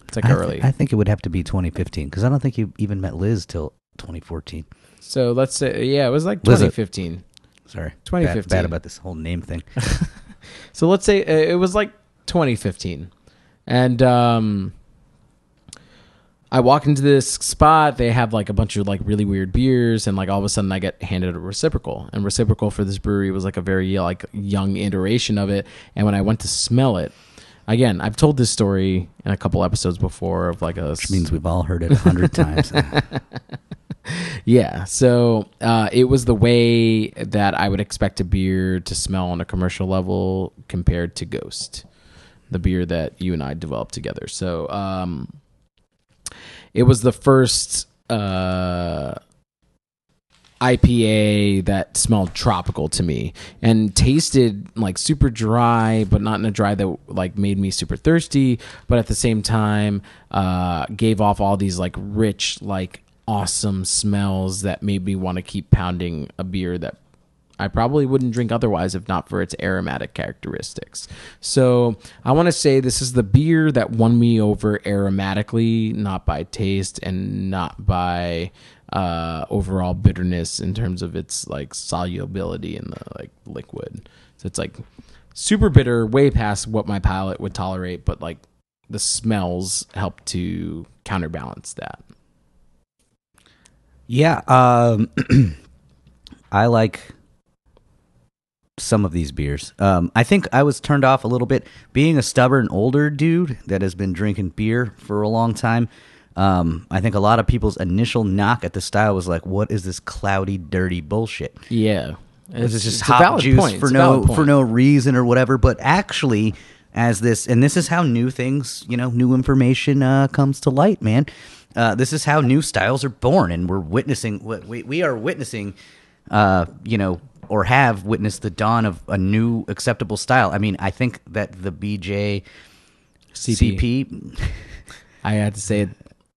It's like I, th- early. I think it would have to be 2015 because I don't think you even met Liz till 2014. So let's say, yeah, it was like Was 2015. Sorry, 2015. Bad, bad about this whole name thing. So let's say uh, it was like 2015. And um I walk into this spot, they have like a bunch of like really weird beers and like all of a sudden I get handed a reciprocal. And reciprocal for this brewery was like a very like young iteration of it and when I went to smell it Again, I've told this story in a couple episodes before of like a Which means we've all heard it a hundred times. Yeah, so uh, it was the way that I would expect a beer to smell on a commercial level compared to Ghost, the beer that you and I developed together. So um, it was the first uh, IPA that smelled tropical to me and tasted like super dry, but not in a dry that like made me super thirsty. But at the same time, uh, gave off all these like rich, like awesome smells that made me want to keep pounding a beer that I probably wouldn't drink otherwise if not for its aromatic characteristics. So I want to say this is the beer that won me over aromatically, not by taste and not by uh, overall bitterness in terms of its like solubility in the like liquid. So it's like super bitter, way past what my palate would tolerate, but like the smells help to counterbalance that. Yeah, um, I like some of these beers. Um, I think I was turned off a little bit being a stubborn older dude that has been drinking beer for a long time. Um, I think a lot of people's initial knock at the style was like, "What is this cloudy, dirty bullshit?" Yeah. It's, just a hop juice point. for It's no for no reason or whatever. But actually, as this and this is how new things, you know, new information uh, comes to light, man. Uh, this is how new styles are born, and we're witnessing. We we are witnessing, uh, you know, or have witnessed the dawn of a new acceptable style. I mean, I think that the BJ CP. CP I had to say it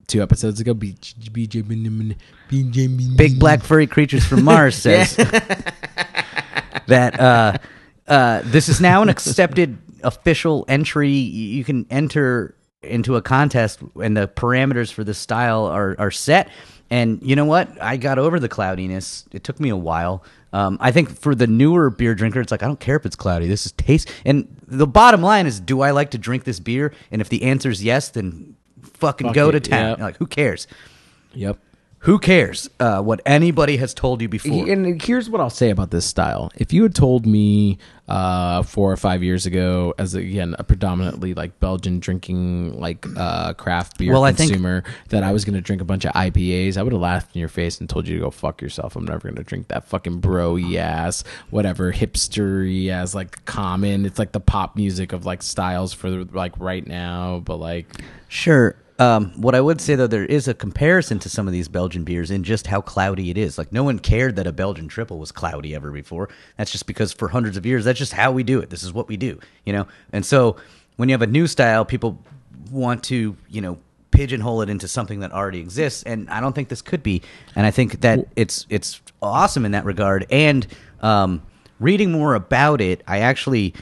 two episodes ago. BJ BJ Big black furry creatures from Mars says that uh, uh, this is now an accepted official entry. You can enter into a contest, and the parameters for the style are are set. And you know what? I got over the cloudiness. It took me a while. Um, I think for the newer beer drinker, it's like I don't care if it's cloudy. This is taste. And the bottom line is, do I like to drink this beer? And if the answer is yes, then fucking Fuck go it, to town. yeah. Like who cares? Yep. Who cares uh, what anybody has told you before? And here's what I'll say about this style. If you had told me uh, four or five years ago, as again a predominantly like Belgian drinking like uh, craft beer Well, I think- consumer, that I was going to drink a bunch of IPAs, I would have laughed in your face and told you to go fuck yourself. I'm never going to drink that fucking bro-y ass, whatever hipstery ass like common. It's like the pop music of like styles for like right now, but like Sure. Um, what I would say though, there is a comparison to some of these Belgian beers in just how cloudy it is. Like no one cared that a Belgian triple was cloudy ever before. That's just because for hundreds of years, that's just how we do it. This is what we do, you know. And so when you have a new style, people want to, you know, pigeonhole it into something that already exists. And I don't think this could be. And I think that it's it's awesome in that regard. And um, reading more about it, I actually.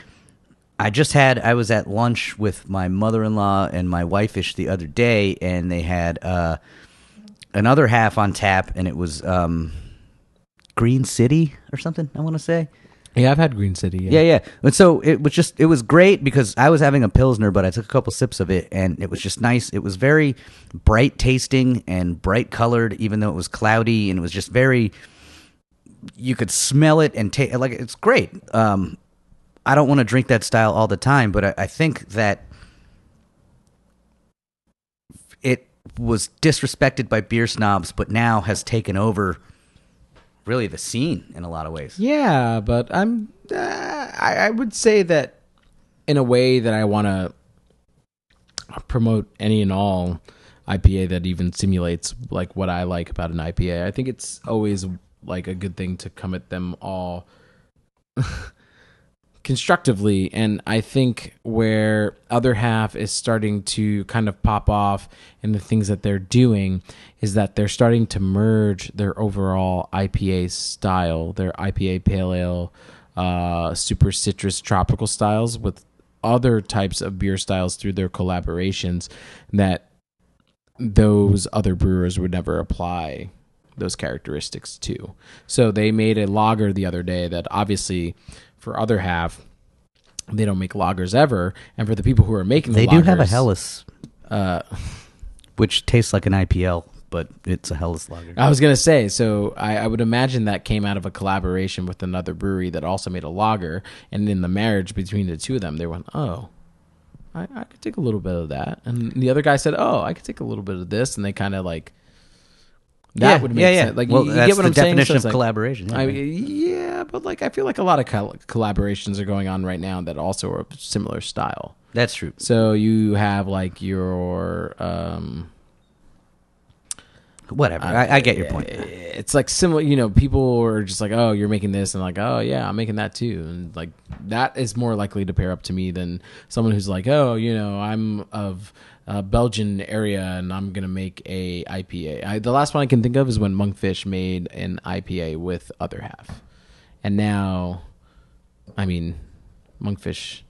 I just had I was at lunch with my mother-in-law and my wife-ish the other day, and they had uh, another half on tap, and it was um, Green City or something. I want to say. yeah, I've had Green City. Yeah, yeah. yeah. And so it was just it was great because I was having a pilsner, but I took a couple sips of it, and it was just nice. It was very bright tasting and bright colored, even though it was cloudy, and it was just very. You could smell it and taste like it's great. Um, I don't want to drink that style all the time, but I, I think that it was disrespected by beer snobs, but now has taken over really the scene in a lot of ways. Yeah, but I'm. Uh, I, I would say that in a way that I want to promote any and all IPA that even simulates like what I like about an IPA. I think it's always like a good thing to come at them all constructively and i think where other half is starting to kind of pop off in the things that they're doing is that they're starting to merge their overall ipa style their ipa pale ale uh, super citrus tropical styles with other types of beer styles through their collaborations that those other brewers would never apply those characteristics to. So they made a lager the other day that obviously for other half they don't make lagers ever, and for the people who are making They the do have a Helles, Uh, which tastes like an IPL, but it's a Helles lager. I was gonna say, so I, I would imagine that came out of a collaboration with another brewery that also made a lager, and in the marriage between the two of them, they went, "Oh, I, I could take a little bit of that," and the other guy said, "Oh, I could take a little bit of this," and they kind of like that yeah, would make yeah, yeah. sense. Like, well, you, you that's get what the I'm saying? So definition it's of like- collaboration. Yeah, I yeah, but like I feel like a lot of col- collaborations are going on right now that also are of similar style. that's true. So you have like your um Whatever. I, I get your point. it's like similar you know people are just like oh you're making this and like oh yeah i'm making that too and like that is more likely to pair up to me than someone who's like oh you know i'm of uh, belgian area and i'm gonna make a ipa I, the last one i can think of is when Monkish made an ipa with other half and now i mean Monkish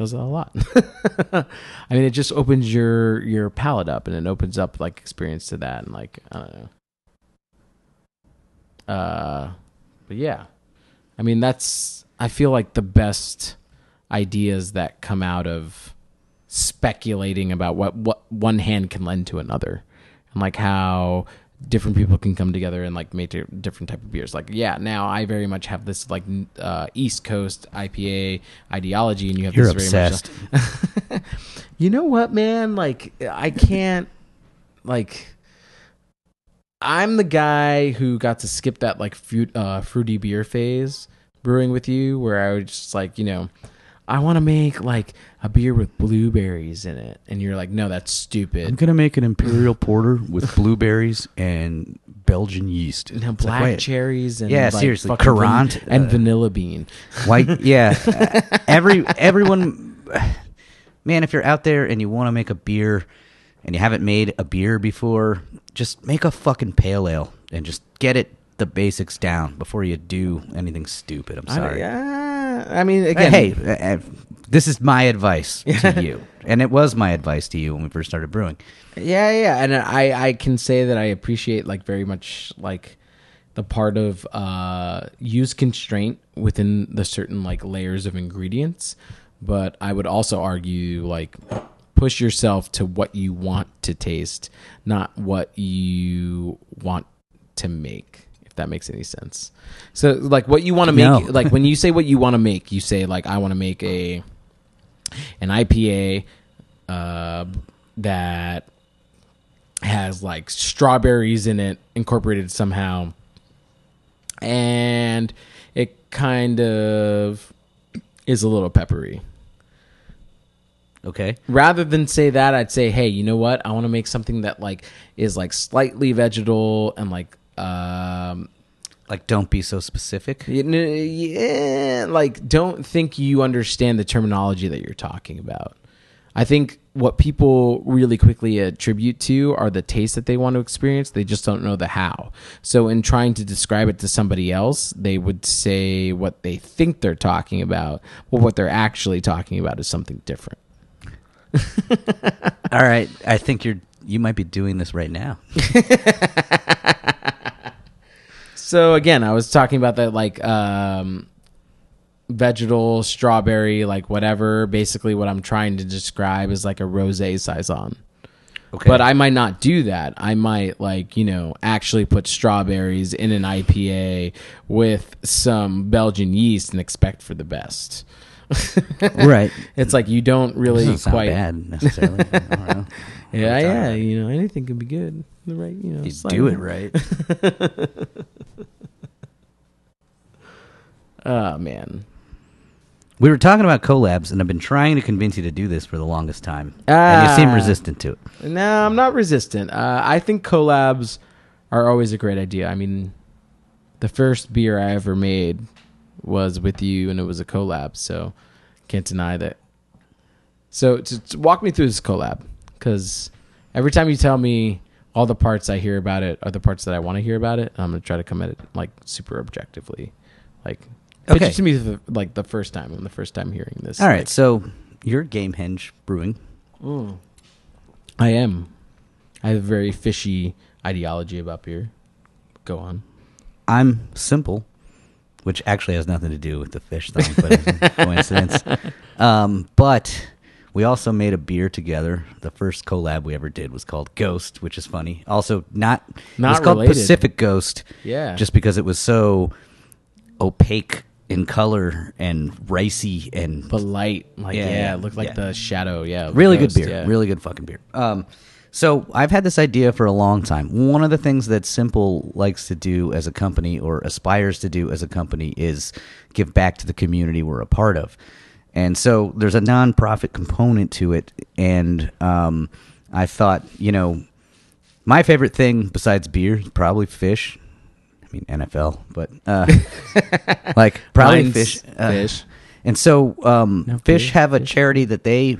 does that a lot. I mean, it just opens your your palate up, and it opens up like experience to that, and like I don't know. Uh, but yeah, I mean that's I feel like the best ideas that come out of speculating about what what one hand can lend to another, and like how different people can come together and like make different type of beers. Like yeah, now I very much have this like uh, East Coast IPA ideology, and you have You're this very much. you know what, man? Like I can't like. I'm the guy who got to skip that like fruit, uh, fruity beer phase brewing with you, where I was just like, you know, I want to make like a beer with blueberries in it, and you're like, no, that's stupid. I'm gonna make an imperial porter with blueberries and Belgian yeast. And It's like, black wait, cherries and Yeah, like, seriously, fucking van- and uh, vanilla bean. White, yeah. Uh, Every everyone, man, if you're out there and you want to make a beer and you haven't made a beer before, just make a fucking pale ale and just get it the basics down before you do anything stupid. I'm sorry. I, uh, I mean, Hey, again, hey, uh, uh, this is my advice to you, and it was my advice to you when we first started brewing. Yeah, yeah, and I I can say that I appreciate like very much like the part of uh use constraint within the certain like layers of ingredients, but I would also argue like push yourself to what you want to taste, not what you want to make. That makes any sense. So, like, what you want to make, No. like when you say what you want to make, you say like, I want to make a an IPA uh, that has like strawberries in it incorporated somehow and it kind of is a little peppery Okay. rather than say that i'd say hey you know what i want to make something that like is like slightly vegetal and like um Like, don't be so specific. yeah like don't think you understand the terminology that you're talking about i think what people really quickly attribute to are the taste that they want to experience they just don't know the how so in trying to describe it to somebody else they would say what they think they're talking about but what they're actually talking about is something different All right. I think you're. You might be doing this right now. So again, I was talking about that like um vegetal strawberry like whatever basically what I'm trying to describe is like a rosé saison. Okay. But I might not do that. I might like, you know, actually put strawberries in an IPA with some Belgian yeast and expect for the best. right. It's like you don't really Doesn't sound quite bad necessarily. I don't know. Yeah, yeah, you know, anything can be good. The right, you know, You do it right. Oh man. We were talking about collabs, and I've been trying to convince you to do this for the longest time, and you seem Ah. resistant to it. No, I'm not resistant. Uh, I think collabs are always a great idea. I mean, the first beer I ever made was with you, and it was a collab, so can't deny that. So, to, to walk me through this collab, because every time you tell me all the parts I hear about it are the parts that I want to hear about it, I'm gonna try to come at it like super objectively, like. Pitch Okay. it to me the, like the first time, and the first time hearing this. All right, so you're Gamehenge Brewing. I am. I have a very fishy ideology about beer. Go on. I'm Simple, which actually has nothing to do with the fish thing, but it's a coincidence. Um, but we also made a beer together. The first collab we ever did was called Ghost, which is funny. Also, not it Not was called related. Pacific Ghost. Yeah. just because it was so opaque in color and ricey and But light, like Yeah, yeah, yeah, it looked like yeah. the shadow. Yeah, really Ghost, good beer yeah. really good fucking beer um so i've had this idea for a long time one of the things that simple likes to do as a company or aspires to do as a company is give back to the community we're a part of and so there's a nonprofit component to it and um i thought you know my favorite thing besides beer is probably Phish i mean nfl but uh like probably Mine's fish uh, fish. and so, um, No, Phish have a fish. charity that they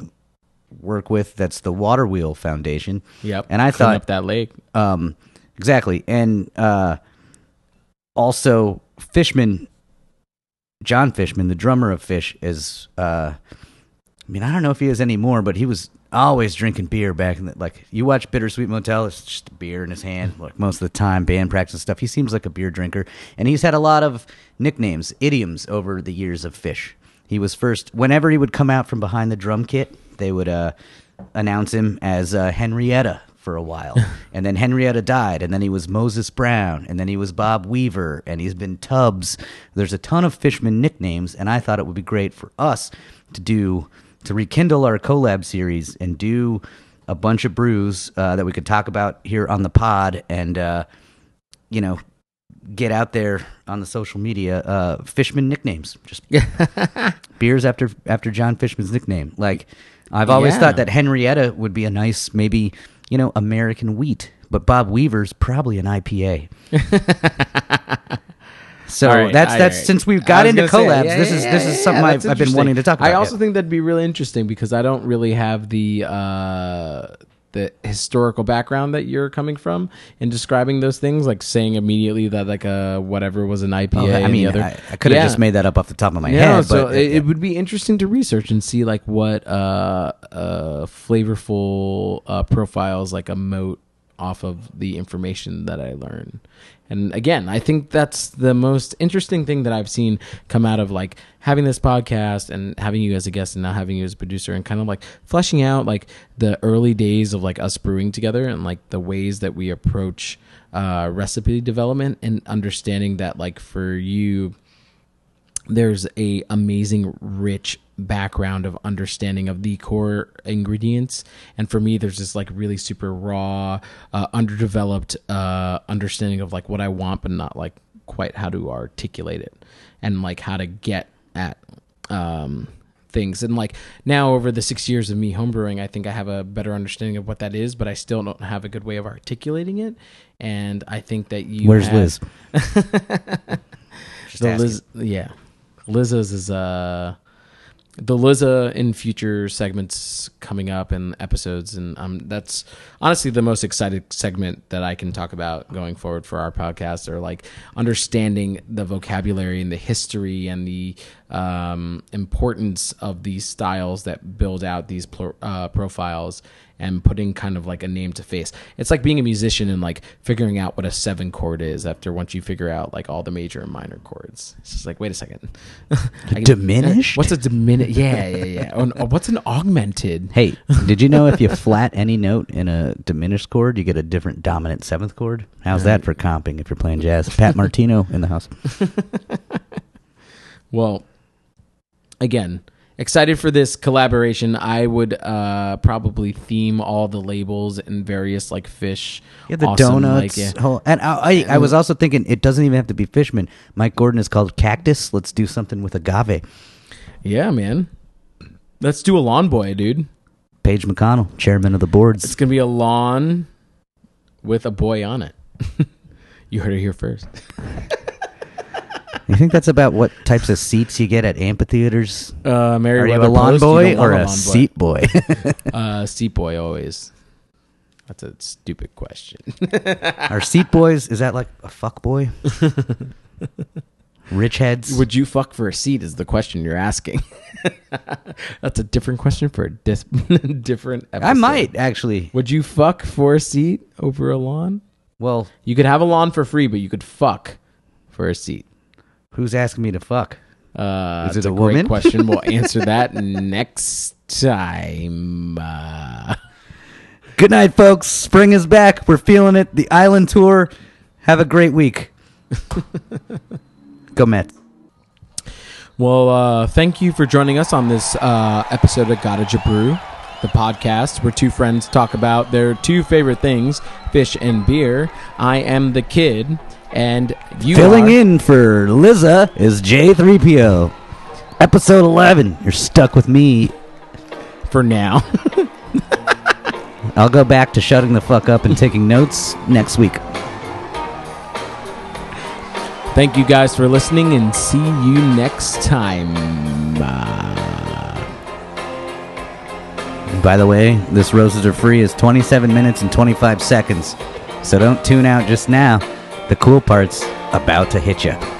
work with. That's the Water Wheel Foundation. Yep. And I Clean thought up that lake. um, exactly, and uh, also Fishman, John Fishman, the drummer of Phish, is. Uh, I mean, I don't know if he is anymore, but he was always drinking beer back in the like. You watch Bittersweet Motel; it's just beer in his hand, like most of the time, band practice and stuff. He seems like a beer drinker, and he's had a lot of nicknames, idioms over the years of Phish. He was first whenever he would come out from behind the drum kit, they would uh, announce him as uh, Henrietta for a while, and then Henrietta died, and then he was Moses Brown, and then he was Bob Weaver, and he's been Tubbs. There's a ton of Fishman nicknames, and I thought it would be great for us to do to rekindle our collab series and do a bunch of brews uh, that we could talk about here on the pod, and uh, you know, get out there on the social media. Uh, Fishman nicknames, just beers after after John Fishman's nickname. Like I've always Yeah. thought that Henrietta would be a nice, maybe you know, American wheat, but Bob Weaver's probably an IPA. so right, that's that's right. since we I got into gonna say, collabs. yeah, this yeah, is yeah, this is something that's I've, I've been wanting to talk about. I also yeah. think that'd be really interesting because I don't really have the uh, the historical background that you're coming from in describing those things, like saying immediately that like uh whatever was an IPA. Oh, I mean, the other. I, I could have Yeah. just made that up off the top of my Yeah, head. so but it, it would be interesting to research and see like what uh, uh, flavorful uh, profiles like emote off of the information that I learn. And again, I think that's the most interesting thing that I've seen come out of like having this podcast and having you as a guest and now having you as a producer and kind of like fleshing out like the early days of like us brewing together and like the ways that we approach uh, recipe development and understanding that like for you there's a amazing rich background of understanding of the core ingredients. And for me there's this like really super raw uh, underdeveloped uh, understanding of like what i want but not like quite how to articulate it and like how to get at um, things. And like now over the six years of me homebrewing i think i have a better understanding of what that is but i still don't have a good way of articulating it. And i think that you Where's have- Liz? Liz, yeah, Liz's is uh the Liza in future segments coming up and episodes, and um that's honestly the most excited segment that I can talk about going forward for our podcast, or like understanding the vocabulary and the history and the um, importance of these styles that build out these pl- uh, profiles and putting kind of like a name to face. It's like being a musician and like figuring out what a seven chord is after once you figure out like all the major and minor chords. It's just like, wait a second. Can- Diminished? What's a diminished? Yeah, yeah, yeah. Oh, no, what's an augmented? Hey, did you know if you flat any note in a diminished chord, you get a different dominant seventh chord? How's that for comping if you're playing jazz? Pat Martino in the house. Well, again, excited for this collaboration. I would uh, probably theme all the labels in various like fish. Yeah, the awesome, donuts. like, yeah. whole- and I, I, I was also thinking it doesn't even have to be Fishman. Mike Gordon is called Cactus. Let's do something with agave. Yeah, man. Let's do a lawn boy, dude. Page McConnell, chairman of the boards. It's gonna be a lawn with a boy on it. you heard it here first. You think that's about what types of seats you get at amphitheaters? Uh, Mary Are you a lawn Post, boy or a lawn seat boy? Uh, seat boy always. That's a stupid question. Are seat boys? Is that like a fuck boy? Rich heads. Would you fuck for a seat? Is the question you're asking. That's a different question for a dis- different. Episode. I might actually. Would you fuck for a seat over a lawn? Well, You could have a lawn for free, but you could fuck for a seat. Who's asking me to fuck? Uh, Is it a great question. We'll answer that next time. Uh, Good night, folks. Spring is back. We're feeling it. The island tour. Have a great week. Go Mets. well, uh, thank you for joining us on this uh, episode of Gotta Jabrew, the podcast where two friends talk about their two favorite things, Phish and beer. I am the kid, and you Filling are- in for Liza is J3PO. Episode 11. You're stuck with me. for now. I'll go back to shutting the fuck up and taking notes next week. Thank you guys for listening, and see you next time. Uh, By the way, this Roses Are Free is 27 minutes and 25 seconds. So don't tune out just now. The cool part's about to hit you.